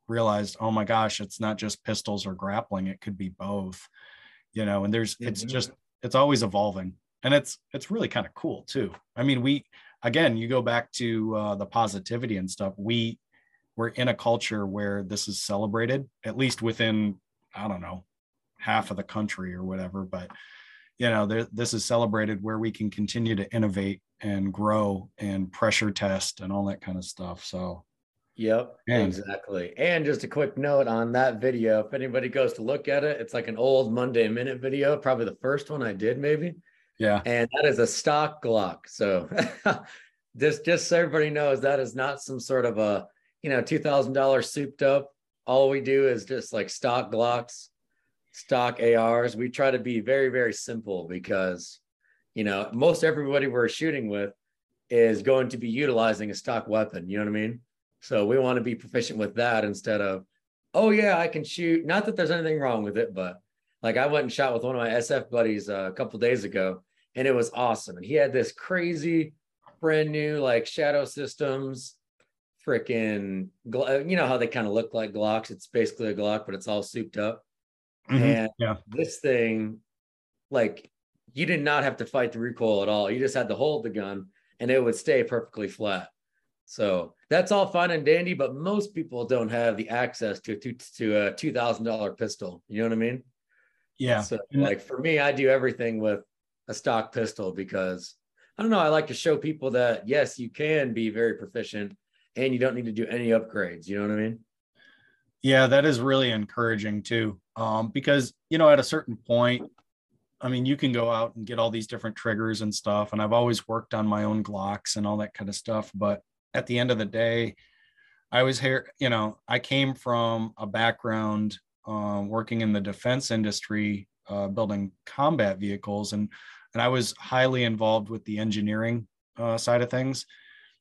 realized, oh my gosh, it's not just pistols or grappling, it could be both, you know, and there's, mm-hmm. it's just, it's always evolving. And it's, it's really kind of cool too. I mean, we, again, you go back to uh, the positivity and stuff. We, we're in a culture where this is celebrated, at least within, I don't know, half of the country or whatever. But, you know, there, this is celebrated where we can continue to innovate and grow and pressure test and all that kind of stuff. So, yep, exactly. And just a quick note on that video if anybody goes to look at it, it's like an old Monday Minute video, probably the first one I did, maybe. Yeah. And that is a stock Glock. So, just just so everybody knows, that is not some sort of a you know two thousand dollars souped up. All we do is just like stock Glocks, stock ARs. We try to be very very simple because you know, most everybody we're shooting with is going to be utilizing a stock weapon. You know what I mean? So we want to be proficient with that instead of, oh yeah, I can shoot. Not that there's anything wrong with it, but like I went and shot with one of my SF buddies uh, a couple days ago, and it was awesome. And he had this crazy, brand new like shadow systems, freaking, you know how they kind of look like Glocks. It's basically a Glock, but it's all souped up. Mm-hmm. And yeah. this thing, like you did not have to fight the recoil at all. You just had to hold the gun and it would stay perfectly flat. So that's all fine and dandy, but most people don't have the access to to, to a two thousand dollar pistol. You know what I mean? Yeah. So like for me, I do everything with a stock pistol because I don't know. I like to show people that yes, you can be very proficient and you don't need to do any upgrades. You know what I mean? Yeah, that is really encouraging too. Um, because you know, at a certain point, I mean, you can go out and get all these different triggers and stuff. And I've always worked on my own Glocks and all that kind of stuff. But at the end of the day, I was here, you know, I came from a background um, working in the defense industry, uh, building combat vehicles, and and I was highly involved with the engineering uh, side of things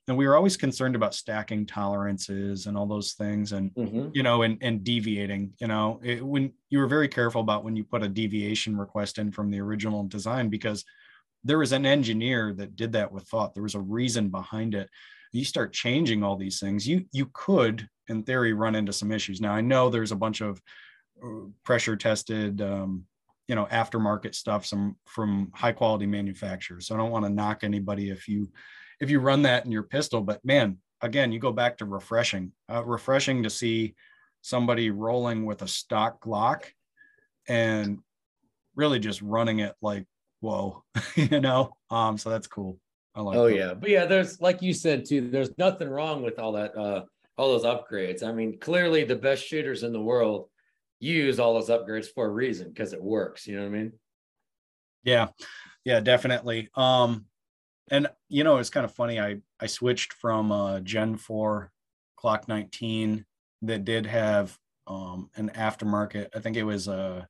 and we were always concerned about stacking tolerances and all those things and mm-hmm. you know and and deviating you know it, when you were very careful about when you put a deviation request in from the original design because there was an engineer that did that with thought. There was a reason behind it. You start changing all these things you you could in theory run into some issues. Now i know there's a bunch of uh, pressure tested um, you know aftermarket stuff some from high quality manufacturers. So i don't want to knock anybody if you if you run that in your pistol. But man, again, you go back to refreshing, uh, refreshing to see somebody rolling with a stock Glock and really just running it like whoa, you know. Um, so that's cool. I like. Oh that. yeah, but yeah, there's like you said too. There's nothing wrong with all that, uh, all those upgrades. I mean, clearly the best shooters in the world use all those upgrades for a reason because it works. You know what I mean? Yeah, yeah, definitely. Um, and you know it's kind of funny i i switched from a gen 4 Glock 19 that did have um an aftermarket i think it was a,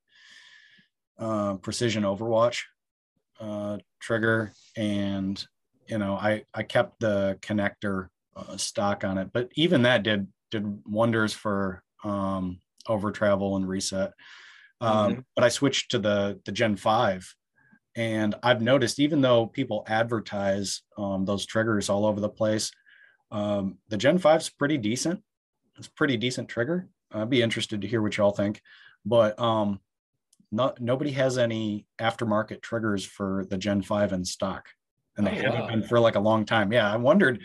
a precision overwatch uh trigger. And you know i i kept the connector uh, stock on it. But even that did did wonders for um over travel and reset. Um, Mhm. But I switched to the the Gen Five, and I've noticed even though people advertise um, those triggers all over the place, um, the Gen 5's pretty decent. It's a pretty decent trigger. I'd be interested to hear what y'all think. But um, not nobody has any aftermarket triggers for the Gen 5 in stock. And they Oh, haven't wow. been for like a long time. Yeah, I wondered.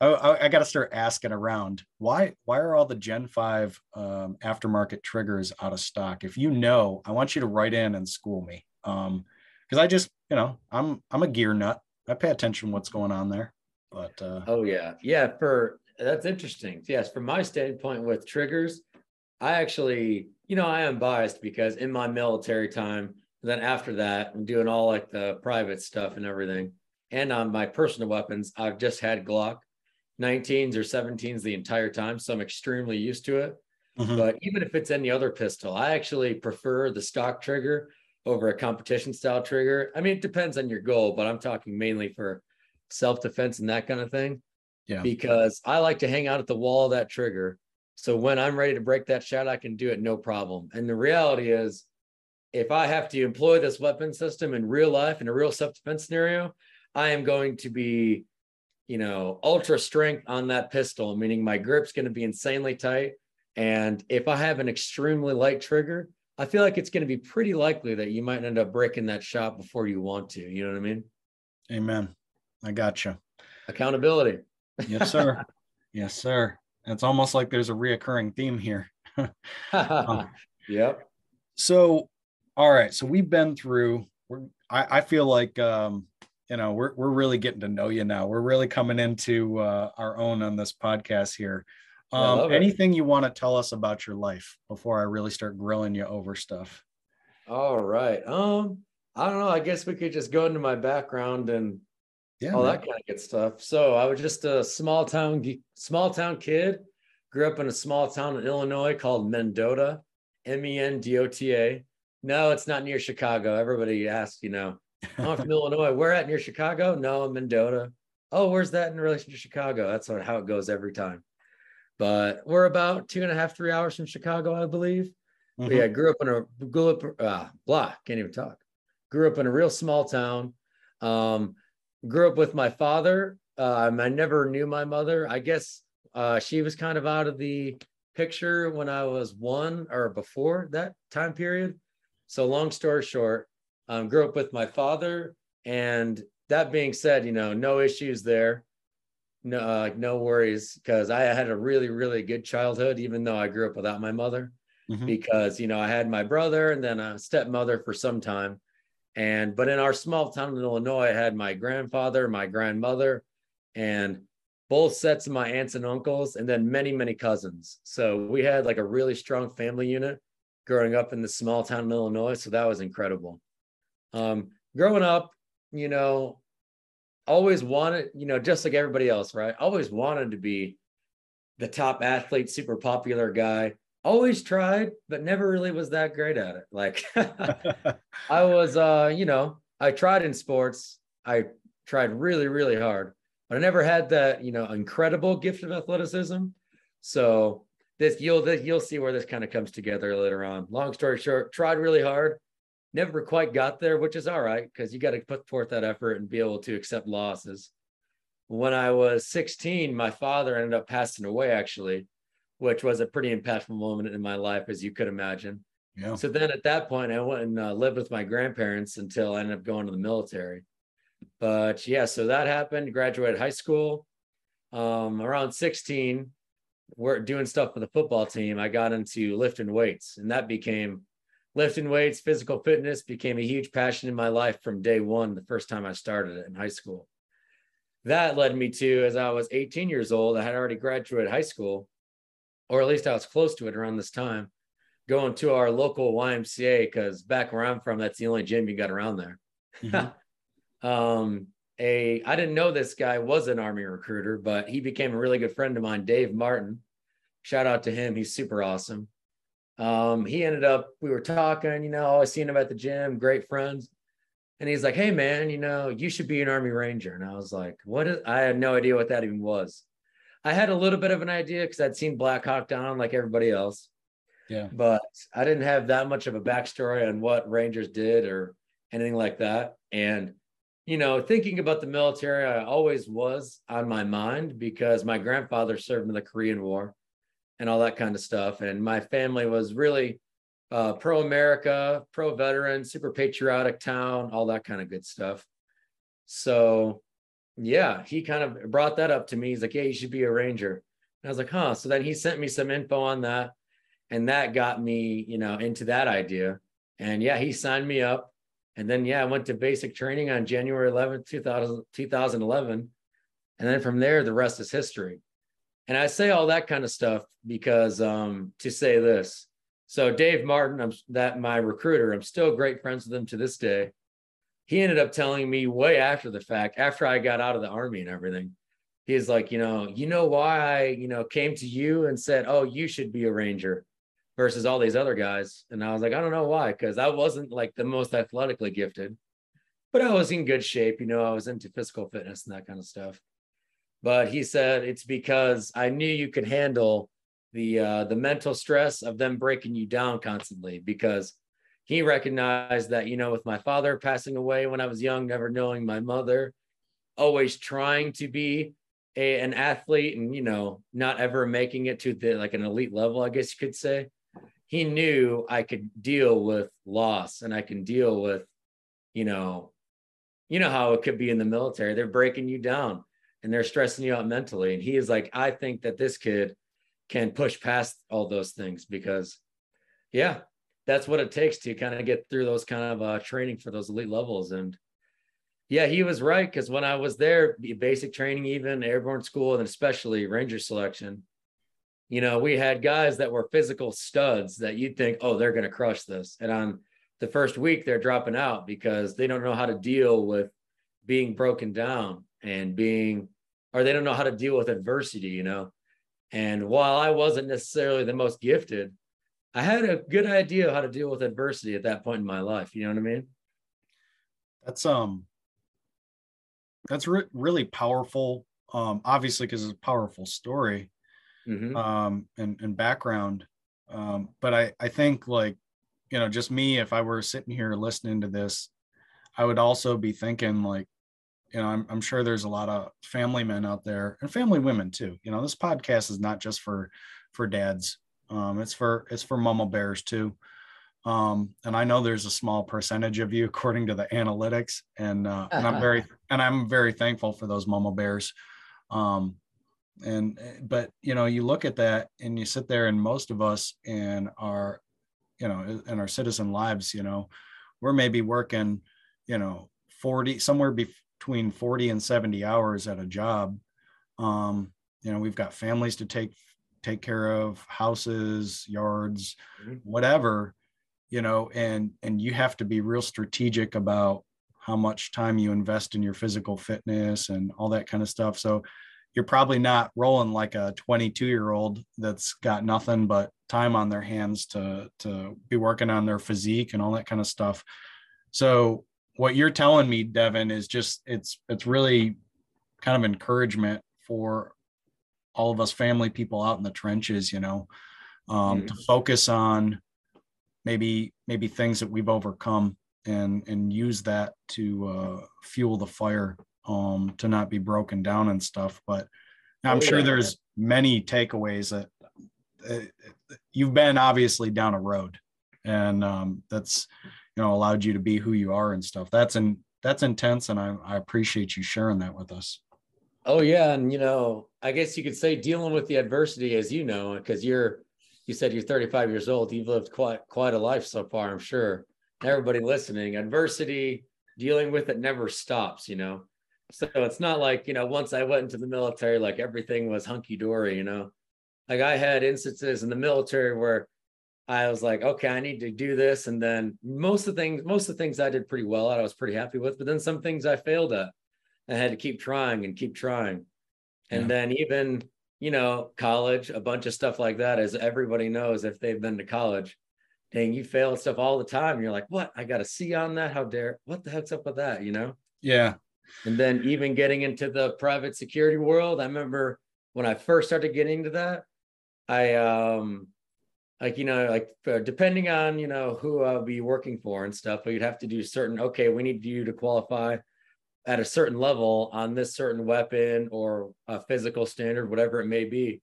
I, I, I got to start asking around why why are all the Gen 5 um, aftermarket triggers out of stock? If you know, I want you to write in and school me. Um, because I just, you know, I'm I'm a gear nut. I pay attention to what's going on there. But uh, Oh yeah, yeah. For that's interesting. Yes, from my standpoint with triggers, I actually, you know, I am biased because in my military time, then after that, I'm doing all like the private stuff and everything, and on my personal weapons, I've just had Glock 19s or 17s the entire time, so I'm extremely used to it. mhm, But even if it's any other pistol, I actually prefer the stock trigger over a competition style trigger. I mean, it depends on your goal, but I'm talking mainly for self defense and that kind of thing. Yeah. Because I like to hang out at the wall of that trigger. So when I'm ready to break that shot, I can do it no problem. And the reality is, if I have to employ this weapon system in real life in a real self defense scenario, I am going to be, you know, ultra strength on that pistol, meaning my grip's going to be insanely tight. And if I have an extremely light trigger, I feel like it's going to be pretty likely that you might end up breaking that shot before you want to. You know what I mean? amen. I got gotcha. Accountability. Yes, sir. yes, sir. It's almost like there's a reoccurring theme here. yep. So, all right. So we've been through. We're. I, I feel like um, you know we're we're really getting to know you now. We're really coming into uh, our own on this podcast here. Um, anything you want to tell us about your life before I really start grilling you over stuff? All right. Um, I don't know. I guess we could just go into my background and Yeah. all man. that kind of good stuff. So I was just a small town, small town kid. Grew up in a small town in Illinois called Mendota, M E N D O T A. No, it's not near Chicago. Everybody asks, you know, "Oh, I'm from Illinois. Where at near Chicago? No, Mendota. Oh, where's that in relation to Chicago? That's how it goes every time. But we're about two and a half, three hours from Chicago, I believe. But Mhm. yeah, grew up in a grew up uh, blah, can't even talk. Grew up in a real small town. Um, grew up with my father. Um, I never knew my mother. I guess uh, she was kind of out of the picture when I was one or before that time period. So long story short, um, grew up with my father, and that being said, you know, no issues there. No, uh, no worries, because I had a really, really good childhood, even though I grew up without my mother Mhm. because you know I had my brother and then a stepmother for some time, and but in our small town in Illinois, I had my grandfather, my grandmother, and both sets of my aunts and uncles, and then many many cousins. So we had like a really strong family unit growing up in the small town in Illinois. So that was incredible. Um, growing up, you know, always wanted, you know, just like everybody else, right? Always wanted to be the top athlete, super popular guy. Always tried, but never really was that great at it. Like I was uh, you know, I tried in sports. I tried really, really hard, but I never had that, you know, incredible gift of athleticism. So this you'll this, you'll see where this kind of comes together later on. Long story short, tried really hard, never quite got there, which is all right because you got to put forth that effort and be able to accept losses. When I was 16, my father ended up passing away actually, which was a pretty impactful moment in my life, as you could imagine. yeah. So then at that point, I went and uh, lived with my grandparents until I ended up going to the military. But yeah, so that happened, graduated high school. Um, around 16, we're doing stuff for the football team. I got into lifting weights, and that became lifting weights, physical fitness became a huge passion in my life from day one, the first time I started it in high school. That led me to, as I was 18 years old, I had already graduated high school, or at least I was close to it around this time going to our local YMCA because back where I'm from, that's the only gym you got around there. Mhm. um, a I didn't know this guy was an army recruiter, but he became a really good friend of mine, Dave Martin. Shout out to him, he's super awesome. Um, he ended up, we were talking, you know, always seeing him at the gym, great friends. And he's like, Hey man, you know, you should be an army ranger. And I was like, What is I had no idea what that even was. I had a little bit of an idea because I'd seen Black Hawk Down like everybody else. Yeah. But I didn't have that much of a backstory on what Rangers did or anything like that. And, you know, thinking about the military, I always was on my mind because my grandfather served in the Korean War and all that kind of stuff. And my family was really uh, pro America, pro veteran, super patriotic town, all that kind of good stuff. So, yeah, he kind of brought that up to me. He's like, Yeah, you should be a ranger." And I was like, "Huh." So then he sent me some info on that, and that got me, you know, into that idea. And yeah, he signed me up. And then yeah, I went to basic training on January 11th, 2000, 2011. And then from there, the rest is history. And I say all that kind of stuff because um, to say this. So Dave Martin, I'm that my recruiter, I'm still great friends with him to this day. He ended up telling me way after the fact, after I got out of the army and everything. He's like, you know, you know why I, you know, came to you and said, "Oh, you should be a ranger." versus all these other guys. And I was like, I don't know why, because I wasn't like the most athletically gifted, but I was in good shape. You know, I was into physical fitness and that kind of stuff. But he said it's because I knew you could handle the uh, the mental stress of them breaking you down constantly because he recognized that you know with my father passing away when I was young, never knowing my mother, always trying to be a, an athlete and you know not ever making it to the like an elite level, I guess you could say. He knew I could deal with loss and I can deal with, you know, you know how it could be in the military. They're breaking you down and they're stressing you out mentally. And he is like, I think that this kid can push past all those things because, yeah, that's what it takes to kind of get through those kind of uh, training for those elite levels. And yeah, he was right because when I was there, basic training, even airborne school, and especially ranger selection, you know, we had guys that were physical studs that you'd think, oh, they're going to crush this. And on the first week, they're dropping out because they don't know how to deal with being broken down and being or they don't know how to deal with adversity, you know. And while I wasn't necessarily the most gifted, I had a good idea how to deal with adversity at that point in my life. You know what I mean? That's um, that's re- really powerful. Um, obviously, because it's a powerful story, mm-hmm. um, and and background. Um, but I I think like you know just me if I were sitting here listening to this, I would also be thinking like you know, I'm, I'm sure there's a lot of family men out there and family women too. You know, this podcast is not just for for dads. Um, it's for it's for mama bears too. Um, and I know there's a small percentage of you according to the analytics, and, uh, and I'm very and I'm very thankful for those mama bears. Um, and but you know, you look at that and you sit there, and most of us in our you know in our citizen lives, you know, we're maybe working, you know, 40 somewhere be, between 40 and 70 hours at a job. Um, you know we've got families to take take care of houses yards mm-hmm. whatever you know and and you have to be real strategic about how much time you invest in your physical fitness and all that kind of stuff. So you're probably not rolling like a 22 year old that's got nothing but time on their hands to to be working on their physique and all that kind of stuff. So what you're telling me, Devin, is just it's it's really kind of encouragement for all of us family people out in the trenches, you know, um, mm to focus on maybe maybe things that we've overcome and and use that to uh, fuel the fire um, to not be broken down and stuff. But I'm oh, sure there's many takeaways that uh, you've been obviously down a road, and um, that's you know allowed you to be who you are and stuff. That's and that's intense and I, I appreciate you sharing that with us. Oh yeah and you know i guess you could say dealing with the adversity as you know because you're you said you're 35 years old you've lived quite quite a life so far i'm sure. Everybody listening adversity dealing with it never stops you know? So it's not like you know once i went into the military like everything was hunky-dory you know? Like i had instances in the military where I was like, okay, I need to do this. And then most of the things, most of the things I did pretty well at, I was pretty happy with. But then some things I failed at. I had to keep trying and keep trying. And yeah. then even, you know, college, a bunch of stuff like that, as everybody knows if they've been to college, dang, you fail at stuff all the time. You're like, what? I got a C on that. How dare, what the heck's up with that? You know? Yeah. And then even getting into the private security world, I remember when I first started getting into that, I um like you know like uh, depending on you know who i'll be working for and stuff but you'd have to do certain okay we need you to qualify at a certain level on this certain weapon or a physical standard whatever it may be.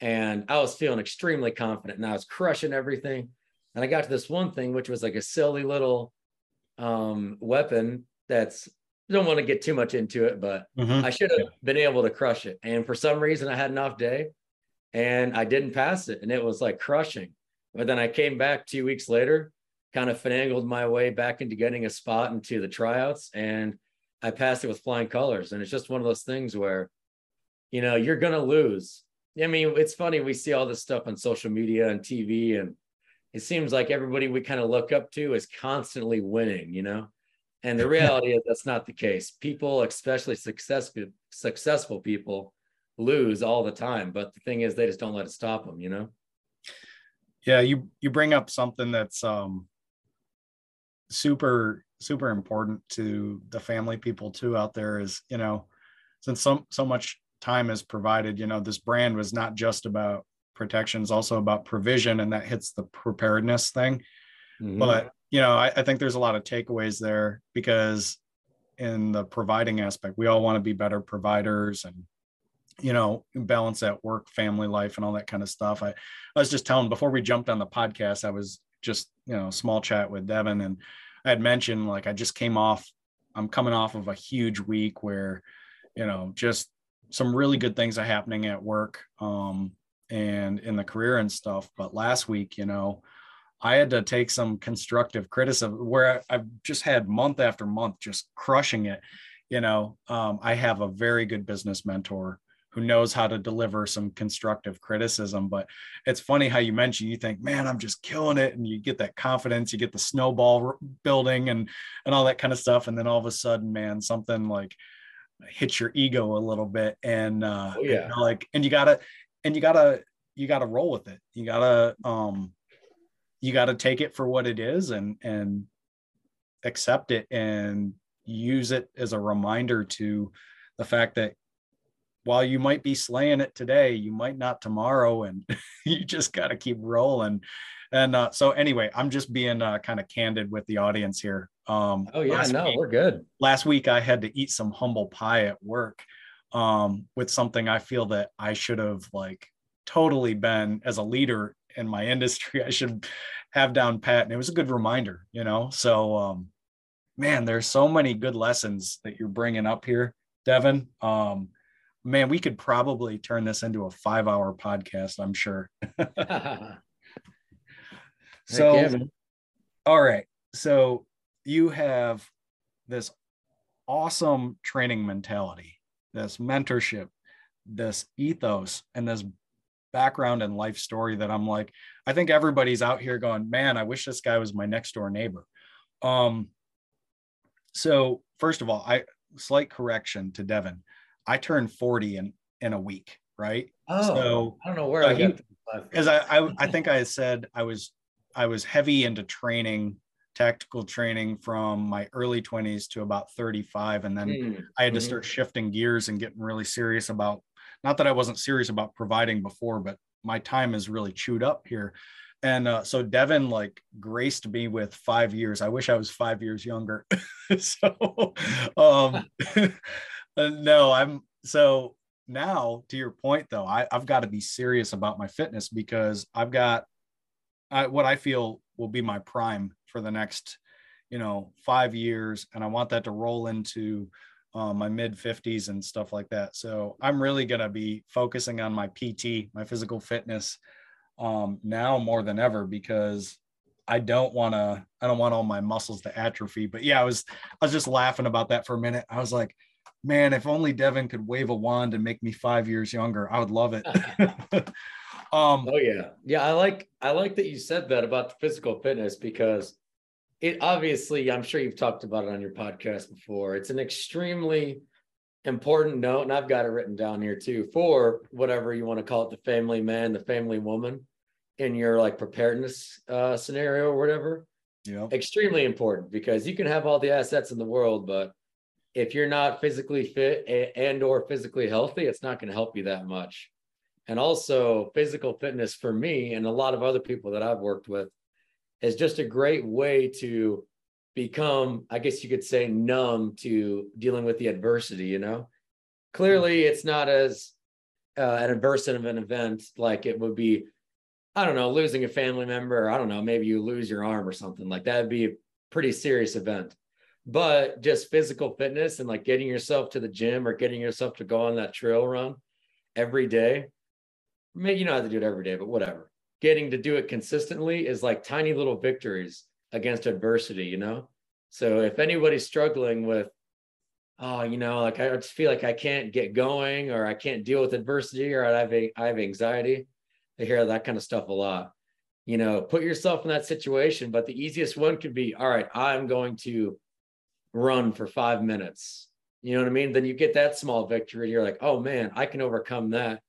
And i was feeling extremely confident and i was crushing everything. And i got to this one thing which was like a silly little um weapon that's don't want to get too much into it but Mhm. i should have been able to crush it. And for some reason i had an off day and I didn't pass it, and it was like crushing. But then I came back two weeks later, kind of finagled my way back into getting a spot into the tryouts, and I passed it with flying colors. And it's just one of those things where, you know, you're gonna lose. I mean, it's funny we see all this stuff on social media and TV, and it seems like everybody we kind of look up to is constantly winning, you know. And the reality is that's not the case. People, especially successful successful people, lose all the time. But the thing is, they just don't let it stop them, you know? yeah you you bring up something that's um super super important to the family people too out there is you know since so so much time is provided you know this brand was not just about protection it's also about provision and that hits the preparedness thing Mhm. but you know I, I think there's a lot of takeaways there because in the providing aspect we all want to be better providers and you know balance that work family life and all that kind of stuff i i was just telling before we jumped on the podcast i was just you know small chat with devin and i had mentioned like i just came off i'm coming off of a huge week where you know just some really good things are happening at work um and in the career and stuff but last week you know I had to take some constructive criticism where I- I've just had month after month just crushing it. You know, um, I have a very good business mentor who knows how to deliver some constructive criticism. But it's funny how you mentioned you think, man, I'm just killing it, and you get that confidence, you get the snowball building, and and all that kind of stuff, and then all of a sudden, man, something like hits your ego a little bit, and uh, Oh, yeah. like, and you gotta, and you gotta, you gotta roll with it. You gotta, um, you got to take it for what it is and and accept it and use it as a reminder to the fact that while you might be slaying it today you might not tomorrow and you just got to keep rolling and uh, so anyway i'm just being uh, kind of candid with the audience here um Oh yeah, no, week- we're good. last week I had to eat some humble pie at work um, with something I feel that I should have like totally been as a leader in my industry. I should have down pat, and it was a good reminder, you know. So, um, man, there's so many good lessons that you're bringing up here, Devin. Um, man, we could probably turn this into a five-hour podcast. I'm sure. So, yeah, all right. So you have this awesome training mentality, this mentorship, this ethos, and this background and life story that I'm like, I think everybody's out here going, man, I wish this guy was my next door neighbor. Um, so first of all, I slight correction to Devin. I turned 40 in in a week, right? oh, so- I don't know where so I he- got the five because I, I I think I said I was I was heavy into training, tactical training from my early 20s to about 35. And then Mm, I had to mhm. start shifting gears and getting really serious about not that I wasn't serious about providing before, but my time is really chewed up here. And uh, so Devin like graced me with five years. I wish I was five years younger. so um uh, no, I'm so now to your point though, I, I've got to be serious about my fitness because I've got I, what I feel will be my prime for the next, you know, five years, and I want that to roll into uh, my mid 50s and stuff like that. So I'm really going to be focusing on my PT, my physical fitness, um, now more than ever because I don't want to. I don't want all my muscles to atrophy. But yeah, I was I was just laughing about that for a minute. I was like, man, if only Devin could wave a wand and make me five years younger, I would love it. um, Oh yeah. Yeah, I like I like that you said that about the physical fitness because it obviously, I'm sure you've talked about it on your podcast before. It's an extremely important note, and I've got it written down here too, for whatever you want to call it, the family man, the family woman in your like preparedness uh scenario or whatever. Yeah, Extremely important because you can have all the assets in the world, but if you're not physically fit and or physically healthy, it's not going to help you that much. And also, physical fitness for me and a lot of other people that I've worked with is just a great way to become, I guess you could say, numb to dealing with the adversity, you know? Clearly, it's not as uh, an adverse of an event like it would be, I don't know, losing a family member, or I don't know, maybe you lose your arm or something like that would be a pretty serious event. But just physical fitness and like getting yourself to the gym or getting yourself to go on that trail run every day, maybe you don't have to do it every day, but whatever. Getting to do it consistently is like tiny little victories against adversity, you know? So if anybody's struggling with, oh, you know, like I just feel like I can't get going or I can't deal with adversity or I have, a, I have anxiety, I hear that kind of stuff a lot. You know, put yourself in that situation, but the easiest one could be, all right, I'm going to run for five minutes. You know what I mean? Then you get that small victory. You're like, oh man, I can overcome that.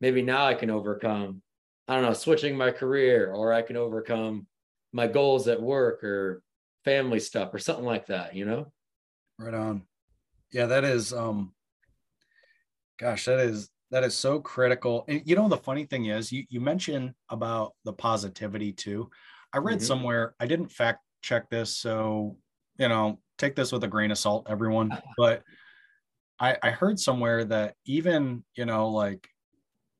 Maybe now I can overcome, I don't know, switching my career, or I can overcome my goals at work or family stuff or something like that, you know? Right on. Yeah, that is um gosh, that is that is so critical. And you know the funny thing is you you mentioned about the positivity too. I read mm-hmm. somewhere, I didn't fact check this, so you know, take this with a grain of salt, everyone. But I, I heard somewhere that even, you know, like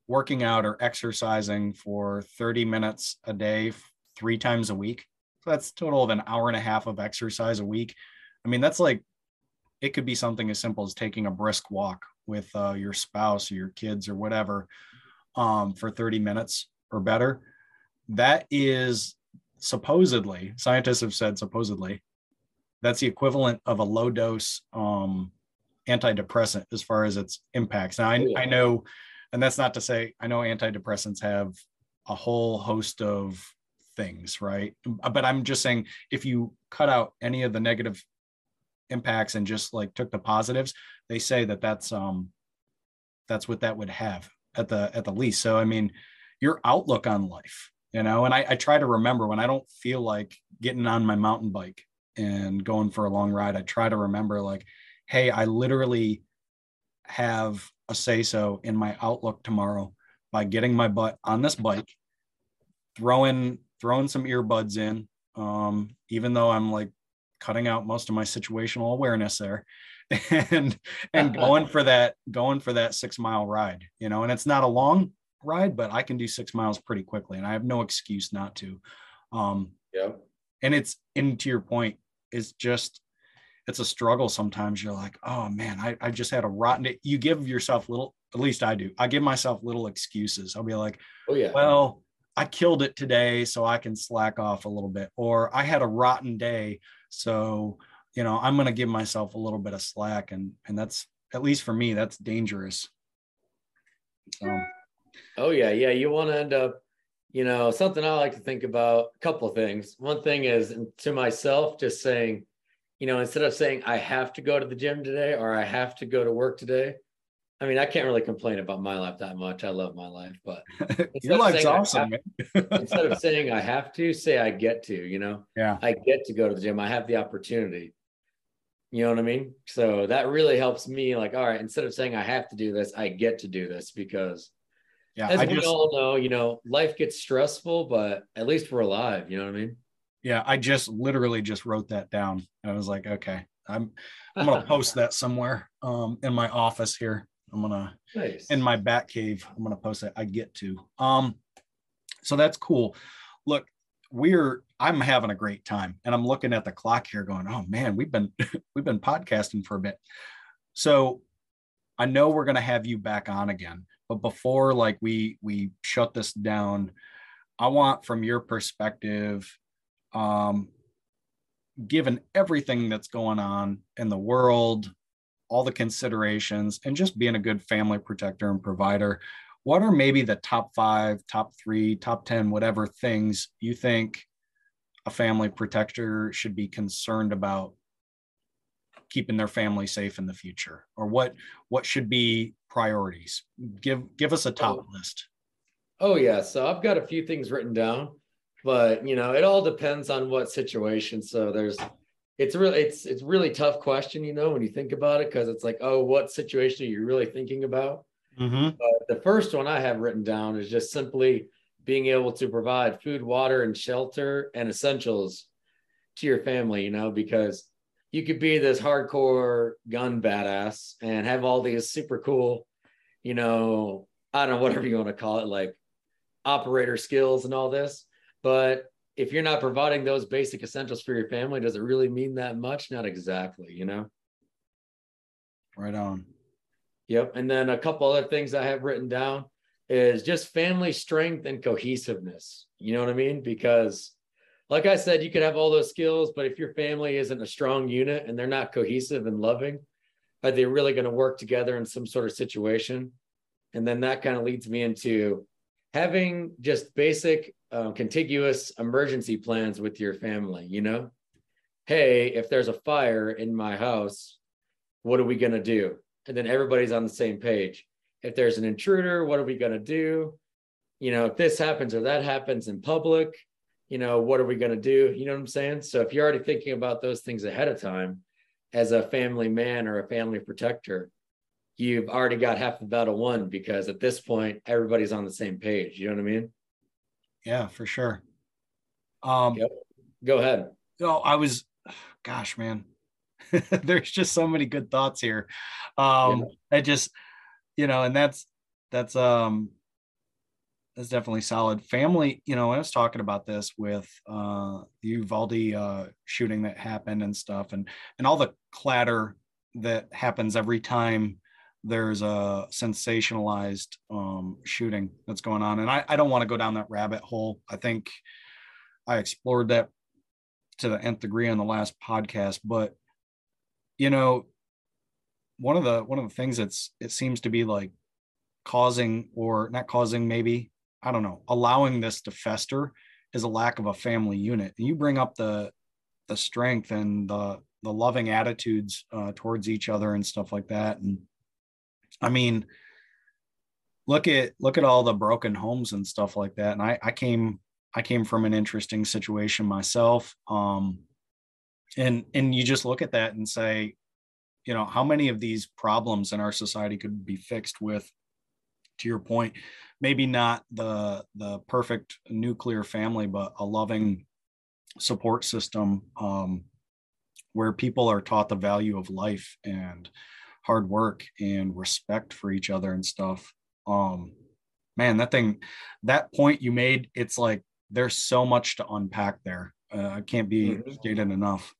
working out or exercising for 30 minutes a day, three times a week, that's total of an hour and a half of exercise a week. I mean, that's like it could be something as simple as taking a brisk walk with uh, your spouse or your kids or whatever um, for 30 minutes or better. That is supposedly, scientists have said supposedly, that's the equivalent of a low dose um, antidepressant as far as its impacts. Now, I, I know, and that's not to say, I know antidepressants have a whole host of things, right? But I'm just saying if you cut out any of the negative impacts and just like took the positives, they say that that's um that's what that would have at the at the least. So I mean, your outlook on life, you know, and I, I try to remember when I don't feel like getting on my mountain bike and going for a long ride, I try to remember like, hey, I literally have a say so in my outlook tomorrow by getting my butt on this bike, throwing throwing some earbuds in, um, even though I'm like cutting out most of my situational awareness there and and going for that going for that six mile ride you know and it's not a long ride but i can do six miles pretty quickly and i have no excuse not to um yeah and it's into your point it's just it's a struggle sometimes you're like oh man I, I just had a rotten day. you give yourself little at least i do i give myself little excuses i'll be like oh yeah well I killed it today, so I can slack off a little bit. Or I had a rotten day, so you know I'm going to give myself a little bit of slack, and and that's at least for me that's dangerous. So. Oh yeah, yeah. You want to end up, you know, something I like to think about. A couple of things. One thing is to myself, just saying, you know, instead of saying I have to go to the gym today or I have to go to work today, I mean, I can't really complain about my life that much. I love my life, but your life's awesome. Instead of saying I have to, say I get to. You know, yeah, I get to go to the gym. I have the opportunity. You know what I mean? So that really helps me. Like, all right, instead of saying I have to do this, I get to do this because, yeah, as I we just, all know, you know, life gets stressful, but at least we're alive. You know what I mean? Yeah, I just literally just wrote that down. I was like, okay, I'm I'm gonna post that somewhere um in my office here. I'm gonna nice. in my bat cave. I'm gonna post it. I get to. Um, so that's cool. Look, we're I'm having a great time, and I'm looking at the clock here, going, oh man, we've been we've been podcasting for a bit. So I know we're gonna have you back on again, but before like we we shut this down, I want from your perspective, um, given everything that's going on in the world all the considerations, and just being a good family protector and provider, what are maybe the top five, top three, top 10, whatever things you think a family protector should be concerned about keeping their family safe in the future or what what should be priorities give give us a top oh. list oh yeah so i've got a few things written down but you know it all depends on what situation so there's it's really it's it's really tough question, you know, when you think about it, because it's like, oh, what situation are you really thinking about? Mm-hmm. But the first one I have written down is just simply being able to provide food, water, and shelter and essentials to your family, you know, because you could be this hardcore gun badass and have all these super cool, you know, I don't know, whatever you want to call it, like operator skills and all this. But if you're not providing those basic essentials for your family, does it really mean that much? Not exactly, you know? Right on. Yep. And then a couple other things I have written down is just family strength and cohesiveness. You know what I mean? Because, like I said, you could have all those skills, but if your family isn't a strong unit and they're not cohesive and loving, are they really going to work together in some sort of situation? And then that kind of leads me into having just basic uh, contiguous emergency plans with your family. You know, hey, if there's a fire in my house, what are we going to do? And then everybody's on the same page if there's an intruder, what are we going to do? You know, if this happens or that happens in public, you know, what are we going to do? You know what I'm saying? So if you're already thinking about those things ahead of time as a family man or a family protector, you've already got half the battle won because at this point, everybody's on the same page. You know what I mean? Yeah, for sure. Um, yep. Go ahead. Oh, I was, gosh, man, there's just so many good thoughts here. Um, yeah. I just, you know, and that's that's um that's definitely solid. Family, you know, I was talking about this with uh the Uvalde uh shooting that happened and stuff and and all the clatter that happens every time there's a sensationalized um shooting that's going on. And I, I don't want to go down that rabbit hole. I think I explored that to the nth degree on the last podcast, but you know, one of the one of the things that's it seems to be like causing or not causing maybe i don't know allowing this to fester is a lack of a family unit. And you bring up the the strength and the the loving attitudes uh, towards each other and stuff like that. And i mean look at look at all the broken homes and stuff like that. And i i came i came from an interesting situation myself. Um and and you just look at that and say you know how many of these problems in our society could be fixed with to your point maybe not the the perfect nuclear family but a loving support system um, where people are taught the value of life and hard work and respect for each other and stuff um man that thing that point you made it's like there's so much to unpack there uh, i can't be mm-hmm. stated enough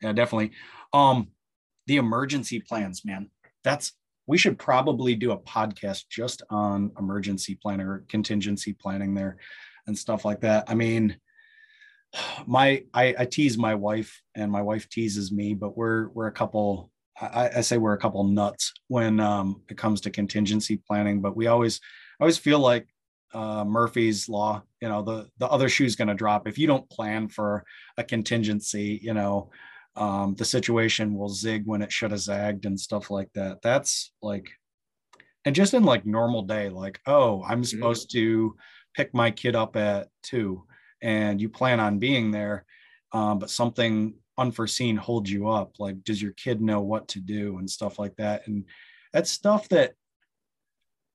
yeah definitely um the emergency plans, man. That's we should probably do a podcast just on emergency planning or contingency planning there and stuff like that. I mean, my I, I tease my wife and my wife teases me, but we're we're a couple. I, I say we're a couple nuts when um, it comes to contingency planning, but we always I always feel like uh, Murphy's law. You know, the the other shoe's going to drop if you don't plan for a contingency. You know, um, the situation will zig when it should have zagged and stuff like that. That's like, and just in like normal day, like, oh, I'm mm-hmm. supposed mm-hmm. to pick my kid up at two and you plan on being there, um, but something unforeseen holds you up. Like, does your kid know what to do and stuff like that? And that's stuff that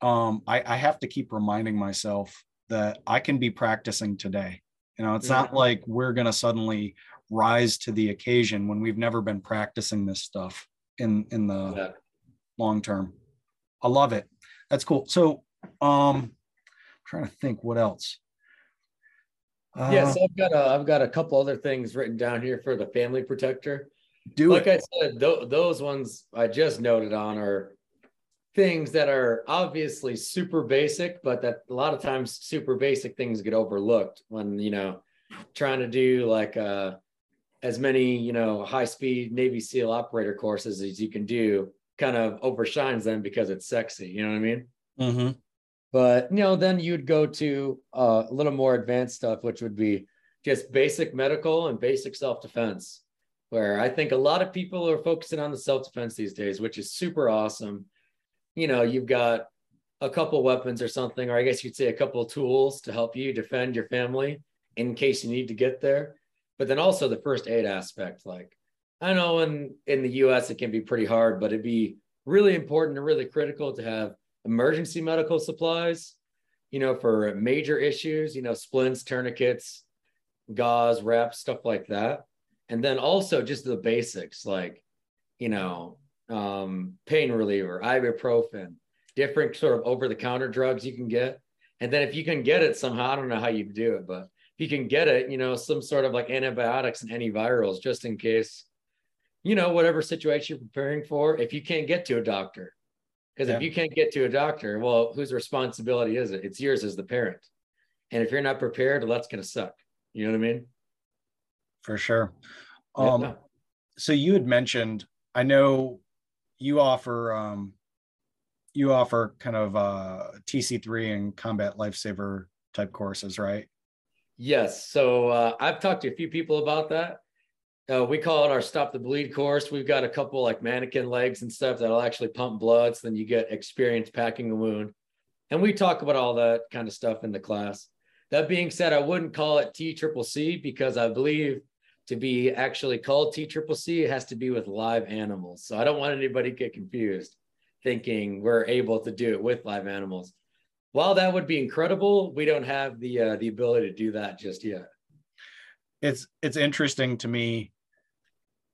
um, I, I have to keep reminding myself that I can be practicing today. You know, it's not like we're going to suddenly rise to the occasion when we've never been practicing this stuff in in the yeah. long term. I love it. That's cool. So um I'm trying to think what else. Uh, yes, I've got a I've got a couple other things written down here for the family protector. Do like it. I said, th- those ones I just noted on are things that are obviously super basic, but that a lot of times super basic things get overlooked when you know trying to do like a uh, as many you know high speed navy seal operator courses as you can do kind of overshines them because it's sexy you know what i mean? Mm-hmm. but you know then you'd go to uh, a little more advanced stuff which would be just basic medical and basic self-defense where i think a lot of people are focusing on the self-defense these days which is super awesome. You know you've got a couple weapons or something or i guess you'd say a couple tools to help you defend your family in case you need to get there but then also the first aid aspect. Like I know in in the U.S. it can be pretty hard, but it'd be really important and really critical to have emergency medical supplies, you know, for major issues, you know, splints, tourniquets, gauze, wraps, stuff like that. And then also just the basics like, you know, um, pain reliever, ibuprofen, different sort of over the counter drugs you can get. And then if you can get it somehow, I don't know how you do it, but you can get it, you know, some sort of like antibiotics and antivirals just in case, you know, whatever situation you're preparing for, if you can't get to a doctor. Because yeah. if you can't get to a doctor, well, whose responsibility is it? It's yours as the parent. And if you're not prepared, well, that's going to suck. You know what I mean? For sure. Um, yeah. So you had mentioned, I know you offer um, you offer kind of uh, TC3 and combat lifesaver type courses, right? Yes. So uh, I've talked to a few people about that. Uh, we call it our stop the bleed course. We've got a couple like mannequin legs and stuff that'll actually pump blood. So then you get experience packing a wound. And we talk about all that kind of stuff in the class. That being said, I wouldn't call it T triple C because I believe to be actually called T triple C, it has to be with live animals. So I don't want anybody to get confused thinking we're able to do it with live animals. While that would be incredible, we don't have the uh, the ability to do that just yet. It's it's interesting to me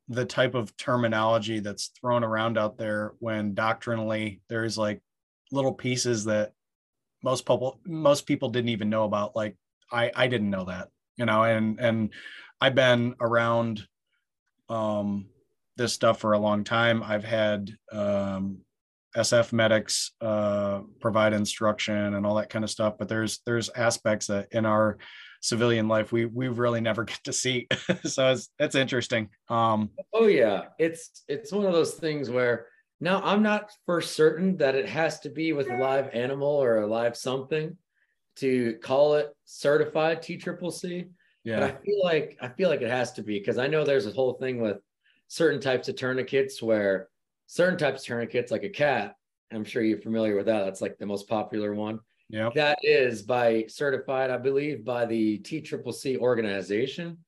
the type of terminology that's thrown around out there when doctrinally there's like little pieces that most people most people didn't even know about like i i didn't know that you know and and i've been around um this stuff for a long time i've had um SF medics uh, provide instruction and all that kind of stuff. But there's there's aspects that in our civilian life we we really never get to see. so it's it's interesting. Um, oh yeah, it's it's one of those things where now I'm not for certain that it has to be with a live animal or a live something to call it certified T triple C. Yeah. But I feel like I feel like it has to be because I know there's a whole thing with certain types of tourniquets where certain types of tourniquets, like a cat. I'm sure you're familiar with that. That's like the most popular one. Yeah. That is by certified, I believe, by the T Triple C organization.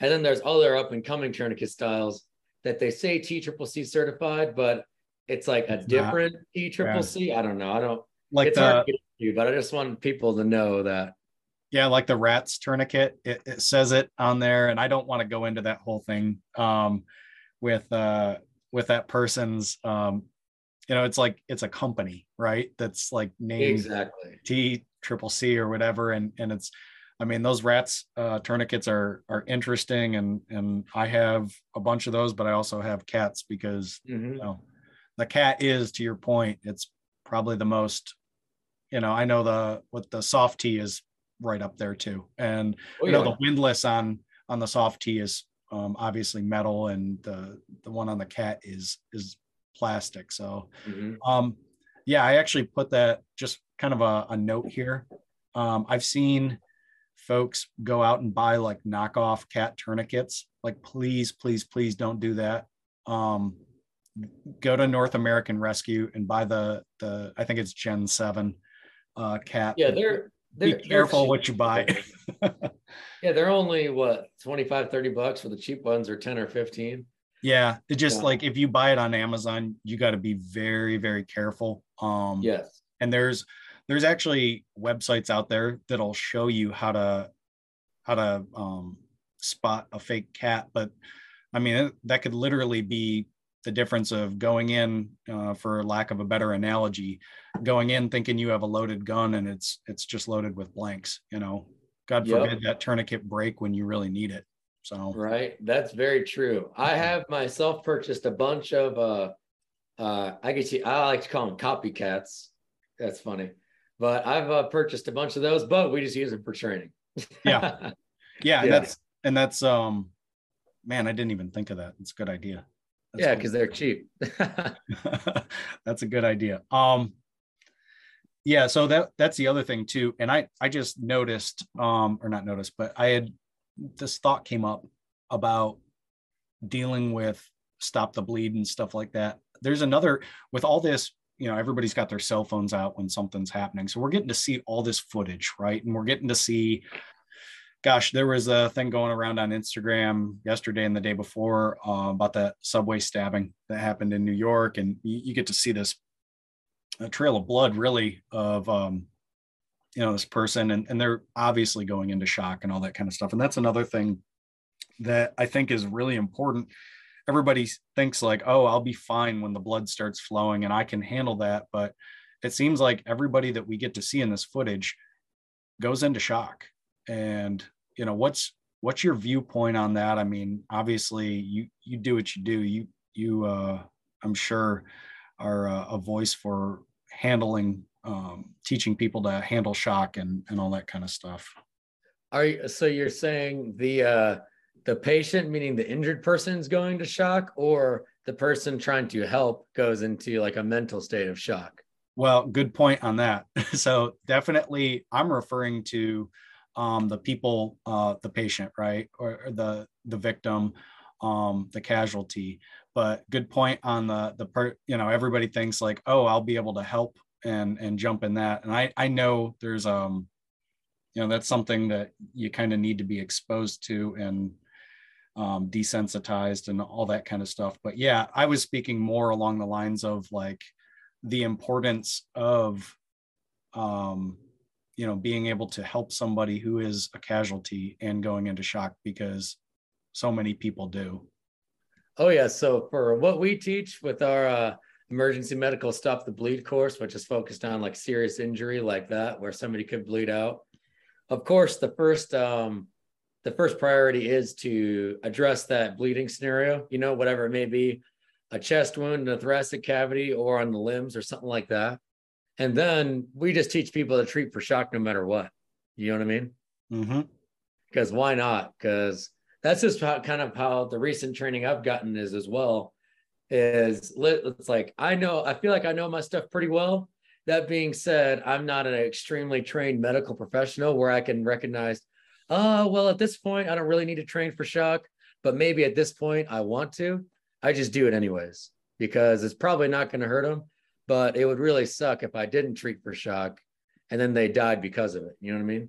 And then there's other up and coming tourniquet styles that they say T Triple C certified, but it's like a it's different T Triple C. I don't know. I don't like it's the, hard to you, but I just want people to know that. Yeah, like the rats tourniquet, it, it says it on there, and I don't want to go into that whole thing um, with uh, with that person's um you know it's like it's a company right? That's like named exactly. T triple c or whatever. And and it's i mean those rats uh tourniquets are are interesting. And and i have a bunch of those but i also have cats because mm-hmm. you know the cat is to your point it's probably the most you know i know the what the soft t is right up there too. And oh, you know the windlass on on the soft t is um, obviously metal, and the the one on the cat is is plastic. So, mm-hmm. um, yeah, I actually put that just kind of a, a note here. Um, I've seen folks go out and buy like knockoff cat tourniquets. Like, please, please, please don't do that. Um, go to North American Rescue and buy the the I think it's Gen Seven uh, cat. Yeah, they're be careful what you buy. yeah, they're only what 25, 30 bucks for the cheap ones or 10 or 15. Yeah, it just yeah. like if you buy it on Amazon, you got to be very, very careful. Um yes. And there's there's actually websites out there that'll show you how to how to um spot a fake cat, but I mean that could literally be the difference of going in uh, for lack of a better analogy going in thinking you have a loaded gun and it's it's just loaded with blanks you know? God forbid yep. that tourniquet break when you really need it so. Right that's very true. I have myself purchased a bunch of uh uh i guess you i like to call them copycats. That's funny. But i've uh, purchased a bunch of those but we just use them for training. Yeah. Yeah, yeah. And that's and that's um man i didn't even think of that. It's a good idea that's yeah, because cool. they're cheap. that's a good idea. Um, yeah, so that that's the other thing too. And I I just noticed, um, or not noticed, but I had this thought came up about dealing with stop the bleed and stuff like that. There's another with all this, you know, everybody's got their cell phones out when something's happening. So we're getting to see all this footage, right? And we're getting to see gosh, there was a thing going around on Instagram yesterday and the day before uh, about that subway stabbing that happened in New York, and you, you, get to see this trail of blood really of um, you know this person and, and they're obviously going into shock and all that kind of stuff and that's another thing that i think is really important. Everybody thinks like oh i'll be fine when the blood starts flowing and i can handle that but it seems like everybody that we get to see in this footage goes into shock and you know what's what's your viewpoint on that? I mean obviously you you do what you do. You you uh i'm sure are a, a voice for handling um, teaching people to handle shock and and all that kind of stuff. Are you so you're saying the uh the patient meaning the injured person is going to shock or the person trying to help goes into like a mental state of shock? Well good point on that. So definitely i'm referring to um, the people uh, the patient right? Or, or the the victim um, the casualty. But good point on the the part you know everybody thinks like oh i'll be able to help and and jump in that. And i i know there's um you know that's something that you kind of need to be exposed to and um, desensitized and all that kind of stuff. But yeah i was speaking more along the lines of like the importance of um you know being able to help somebody who is a casualty and going into shock because so many people do oh yeah so for what we teach with our uh emergency medical stop the bleed course, which is focused on like serious injury like that, where somebody could bleed out. Of course, the first um, the first priority is to address that bleeding scenario. You know, whatever it may be, a chest wound, a thoracic cavity, or on the limbs, or something like that. And then we just teach people to treat for shock no matter what. You know what I mean? Mm-hmm. Because why not? Because that's just how, kind of how the recent training I've gotten is as well is it's like I know I feel like I know my stuff pretty well. That being said, I'm not an extremely trained medical professional where I can recognize, oh well, at this point I don't really need to train for shock, but maybe at this point I want to. I just do it anyways because it's probably not going to hurt them, but it would really suck if I didn't treat for shock and then they died because of it. You know what I mean?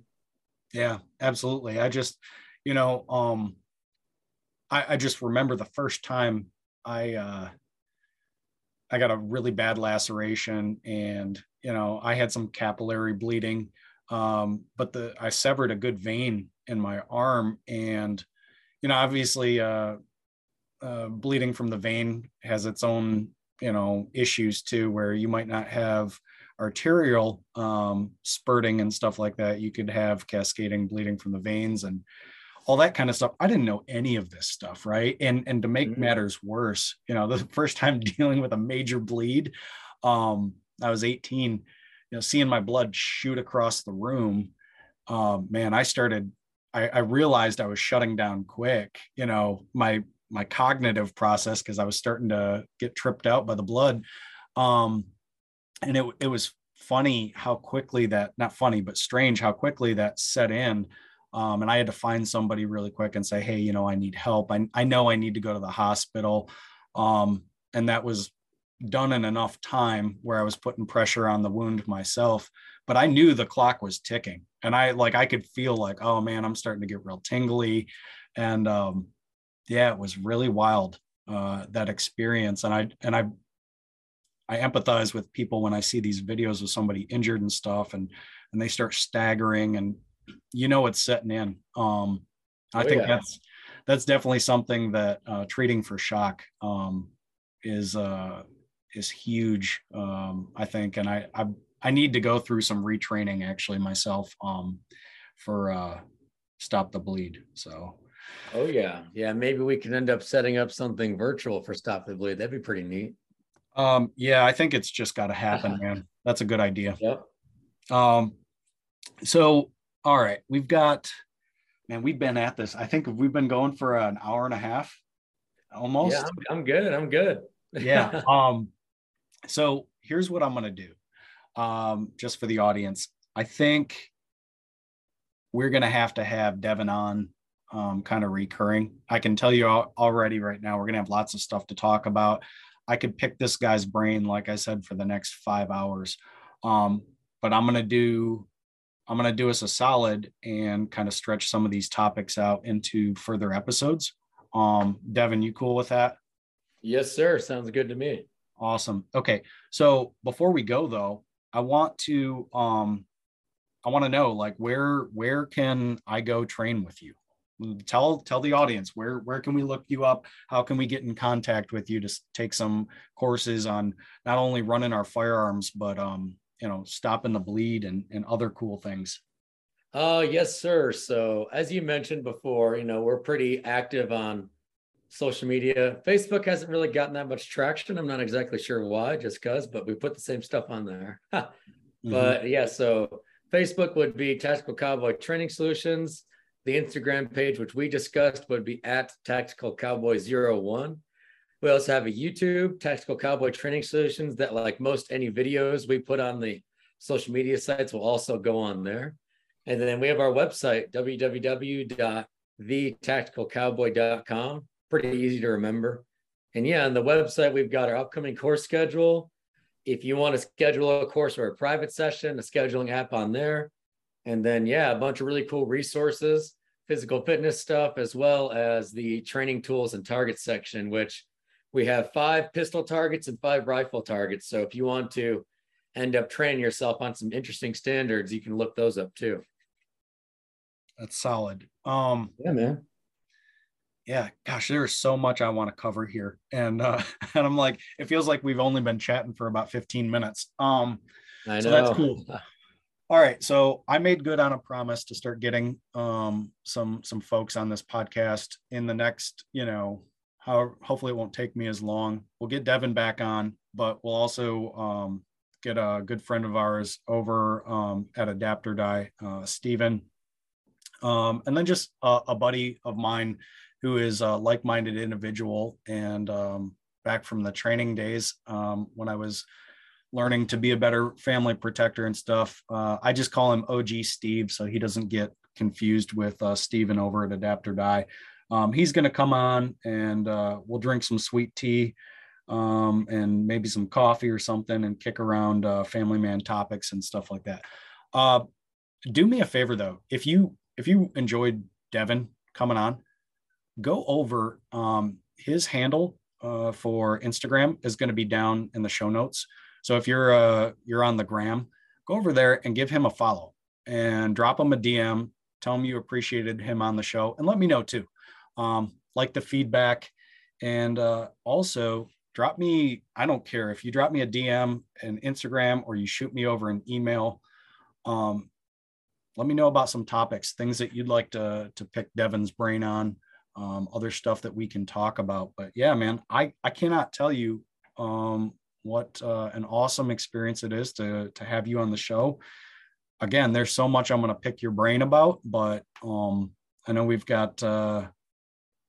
Yeah, absolutely. I just, you know, um, I, I just remember the first time I uh, I got a really bad laceration, and you know I had some capillary bleeding, um, but the I severed a good vein in my arm, and you know obviously uh, uh, bleeding from the vein has its own you know issues too, where you might not have arterial um, spurting and stuff like that. You could have cascading bleeding from the veins and all that kind of stuff. I didn't know any of this stuff, right? And and to make mm-hmm. matters worse, you know, the first time dealing with a major bleed, um, I was 18, you know, seeing my blood shoot across the room, um, man, I started, I, I realized I was shutting down quick, you know, my my cognitive process because I was starting to get tripped out by the blood. Um, and it it was funny how quickly that not funny but strange how quickly that set in um, and I had to find somebody really quick and say, hey, you know, I need help. I, I know I need to go to the hospital. Um, and that was done in enough time where I was putting pressure on the wound myself. But I knew the clock was ticking. And I like I could feel like, oh man, I'm starting to get real tingly. And um, yeah, it was really wild, uh, that experience. And I and I I empathize with people when I see these videos of somebody injured and stuff and and they start staggering and you know it's setting in. Um, I oh, think yeah. that's that's definitely something that uh, treating for shock um, is uh, is huge. Um, I think, and I, I I need to go through some retraining actually myself um, for uh, stop the bleed. So. Oh yeah, yeah. Maybe we can end up setting up something virtual for stop the bleed. That'd be pretty neat. Um, yeah, I think it's just got to happen, man. That's a good idea. Yep. Um, so all right, we've got, man, we've been at this. I think we've been going for an hour and a half, almost. Yeah, I'm, I'm good. I'm good. yeah. Um. So here's what I'm gonna do, um, just for the audience. I think we're gonna have to have Devin on, um, kind of recurring. I can tell you already right now, we're gonna have lots of stuff to talk about. I could pick this guy's brain, like I said, for the next five hours. Um, but I'm gonna do I'm going to do us a solid and kind of stretch some of these topics out into further episodes. Um, Devin, you cool with that? Yes, sir. Sounds good to me. Awesome. Okay. So before we go though, I want to um I want to know like where where can I go train with you? Tell tell the audience where where can we look you up? How can we get in contact with you to take some courses on not only running our firearms but um you know stopping the bleed and and other cool things. Uh, yes, sir. So, as you mentioned before, you know, we're pretty active on social media. Facebook hasn't really gotten that much traction. I'm not exactly sure why, just because, but we put the same stuff on there. mm-hmm. But yeah, so Facebook would be Tactical Cowboy Training Solutions. The Instagram page, which we discussed, would be at Tactical Cowboy 01. We also have a YouTube, Tactical Cowboy Training Solutions, that, like most any videos we put on the social media sites, will also go on there. And then we have our website, www.thetacticalcowboy.com pretty easy to remember. And yeah, on the website, we've got our upcoming course schedule. If you want to schedule a course or a private session, a scheduling app on there. And then, yeah, a bunch of really cool resources, physical fitness stuff, as well as the training tools and targets section, which we have five pistol targets and five rifle targets. So if you want to end up training yourself on some interesting standards, you can look those up too. That's solid. Um, yeah, man yeah, gosh, there's so much I want to cover here. And uh and I'm like, it feels like we've only been chatting for about 15 minutes. Um I know. so that's cool. All right. So I made good on a promise to start getting um some some folks on this podcast in the next, you know, how hopefully it won't take me as long. We'll get Devin back on, but we'll also um get a good friend of ours over um, at Adapt or Die, uh, Stephen. Um, and then just a, a buddy of mine who is a like-minded individual and um, back from the training days um, when I was learning to be a better family protector and stuff. Uh, I just call him OG Steve, so he doesn't get confused with uh, Steven over at Adapt or Die. Um, he's going to come on and uh, we'll drink some sweet tea um, and maybe some coffee or something and kick around uh, family man topics and stuff like that. Uh, do me a favor though, if you if you enjoyed Devin coming on, go over um, his handle uh, for Instagram is going to be down in the show notes. So if you're uh, you're on the gram, go over there and give him a follow and drop him a DM. Tell him you appreciated him on the show and let me know too. Um, like the feedback and uh, also drop me. I don't care if you drop me a DM and Instagram or you shoot me over an email. Um, let me know about some topics, things that you'd like to to pick Devin's brain on um, other stuff that we can talk about. But yeah, man, I, I cannot tell you um, what uh, an awesome experience it is to, to have you on the show. Again, there's so much I'm going to pick your brain about, but um, I know we've got, uh,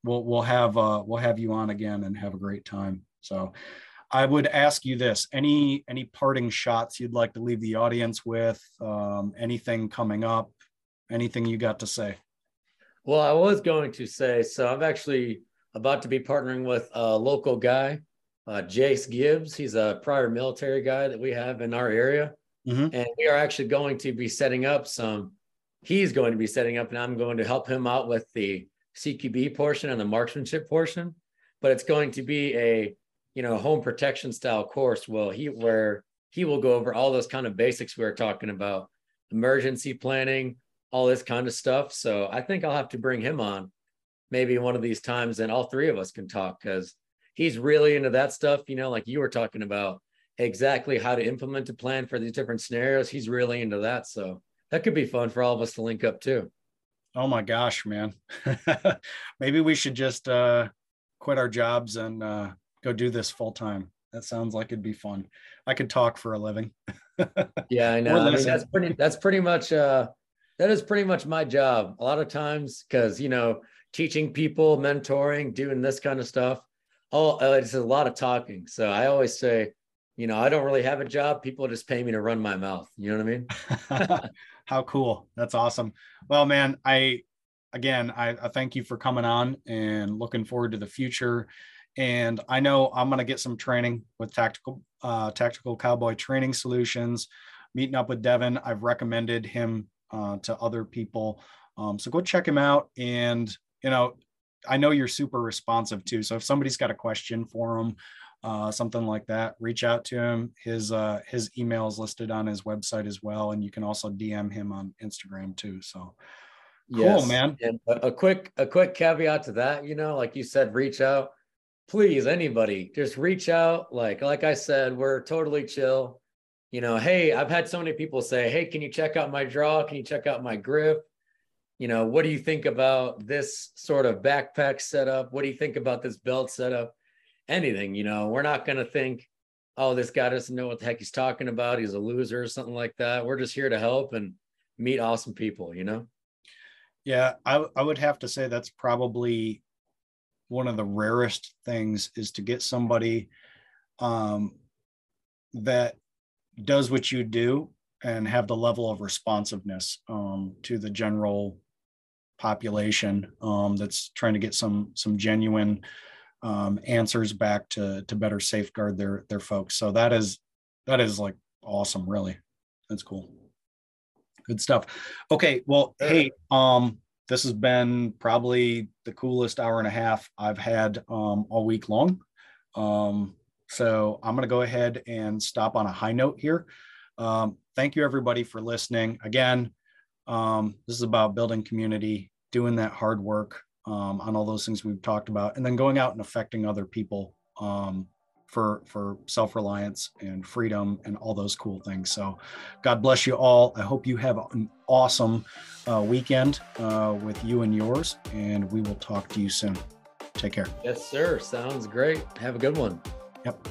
we'll, we'll have, uh, we'll have you on again and have a great time. So I would ask you this, any, any parting shots you'd like to leave the audience with, um, anything coming up, anything you got to say? Well, I was going to say, so I'm actually about to be partnering with a local guy, uh, Jace Gibbs. He's a prior military guy that we have in our area. Mm-hmm. And we are actually going to be setting up some, he's going to be setting up, and I'm going to help him out with the CQB portion and the marksmanship portion. But it's going to be a, you know, home protection style course. Well, he where he will go over all those kind of basics we were talking about, emergency planning, all this kind of stuff. So I think I'll have to bring him on maybe one of these times and all three of us can talk because he's really into that stuff, you know, like you were talking about exactly how to implement a plan for these different scenarios. He's really into that. So that could be fun for all of us to link up too. Oh my gosh, man. maybe we should just uh, quit our jobs and uh, go do this full time. That sounds like it'd be fun. I could talk for a living. yeah, I know. I mean, that's pretty, that's pretty much, uh, that is pretty much my job a lot of times because you know teaching people mentoring doing this kind of stuff oh it's a lot of talking. So i always say you know i don't really have a job. People just pay me to run my mouth. You know what i mean? How cool. That's awesome. Well man i again I, I thank you for coming on and looking forward to the future. And i know i'm going to get some training with tactical uh, tactical cowboy training solutions meeting up with devin. I've recommended him uh, to other people. Um, so go check him out. And, you know, I know you're super responsive too. So if somebody's got a question for him, uh, something like that, reach out to him. His uh, his email is listed on his website as well, and you can also DM him on Instagram too. So Yes. cool, man. And a, a quick a quick caveat to that, you know, like you said, reach out. Please, anybody, just reach out. Like like I said, we're totally chill. You know, hey, I've had so many people say, "Hey, can you check out my draw? Can you check out my grip?" You know, what do you think about this sort of backpack setup? What do you think about this belt setup? Anything, you know, we're not going to think, "Oh, this guy doesn't know what the heck he's talking about. He's a loser or something like that." We're just here to help and meet awesome people, you know? Yeah, I, I would have to say that's probably one of the rarest things is to get somebody um, that does what you do and have the level of responsiveness um, to the general population um, that's trying to get some some genuine um, answers back to to better safeguard their their folks. So that is that is like awesome, really. That's cool. Good stuff. Okay, well, hey, um, this has been probably the coolest hour and a half I've had um, all week long. Um, so I'm going to go ahead and stop on a high note here. Um, thank you, everybody, for listening. Again, um, this is about building community, doing that hard work um, on all those things we've talked about, and then going out and affecting other people um, for for self reliance and freedom and all those cool things. So, God bless you all. I hope you have an awesome uh, weekend uh, with you and yours, and we will talk to you soon. Take care. Yes, sir. Sounds great. Have a good one. Yep.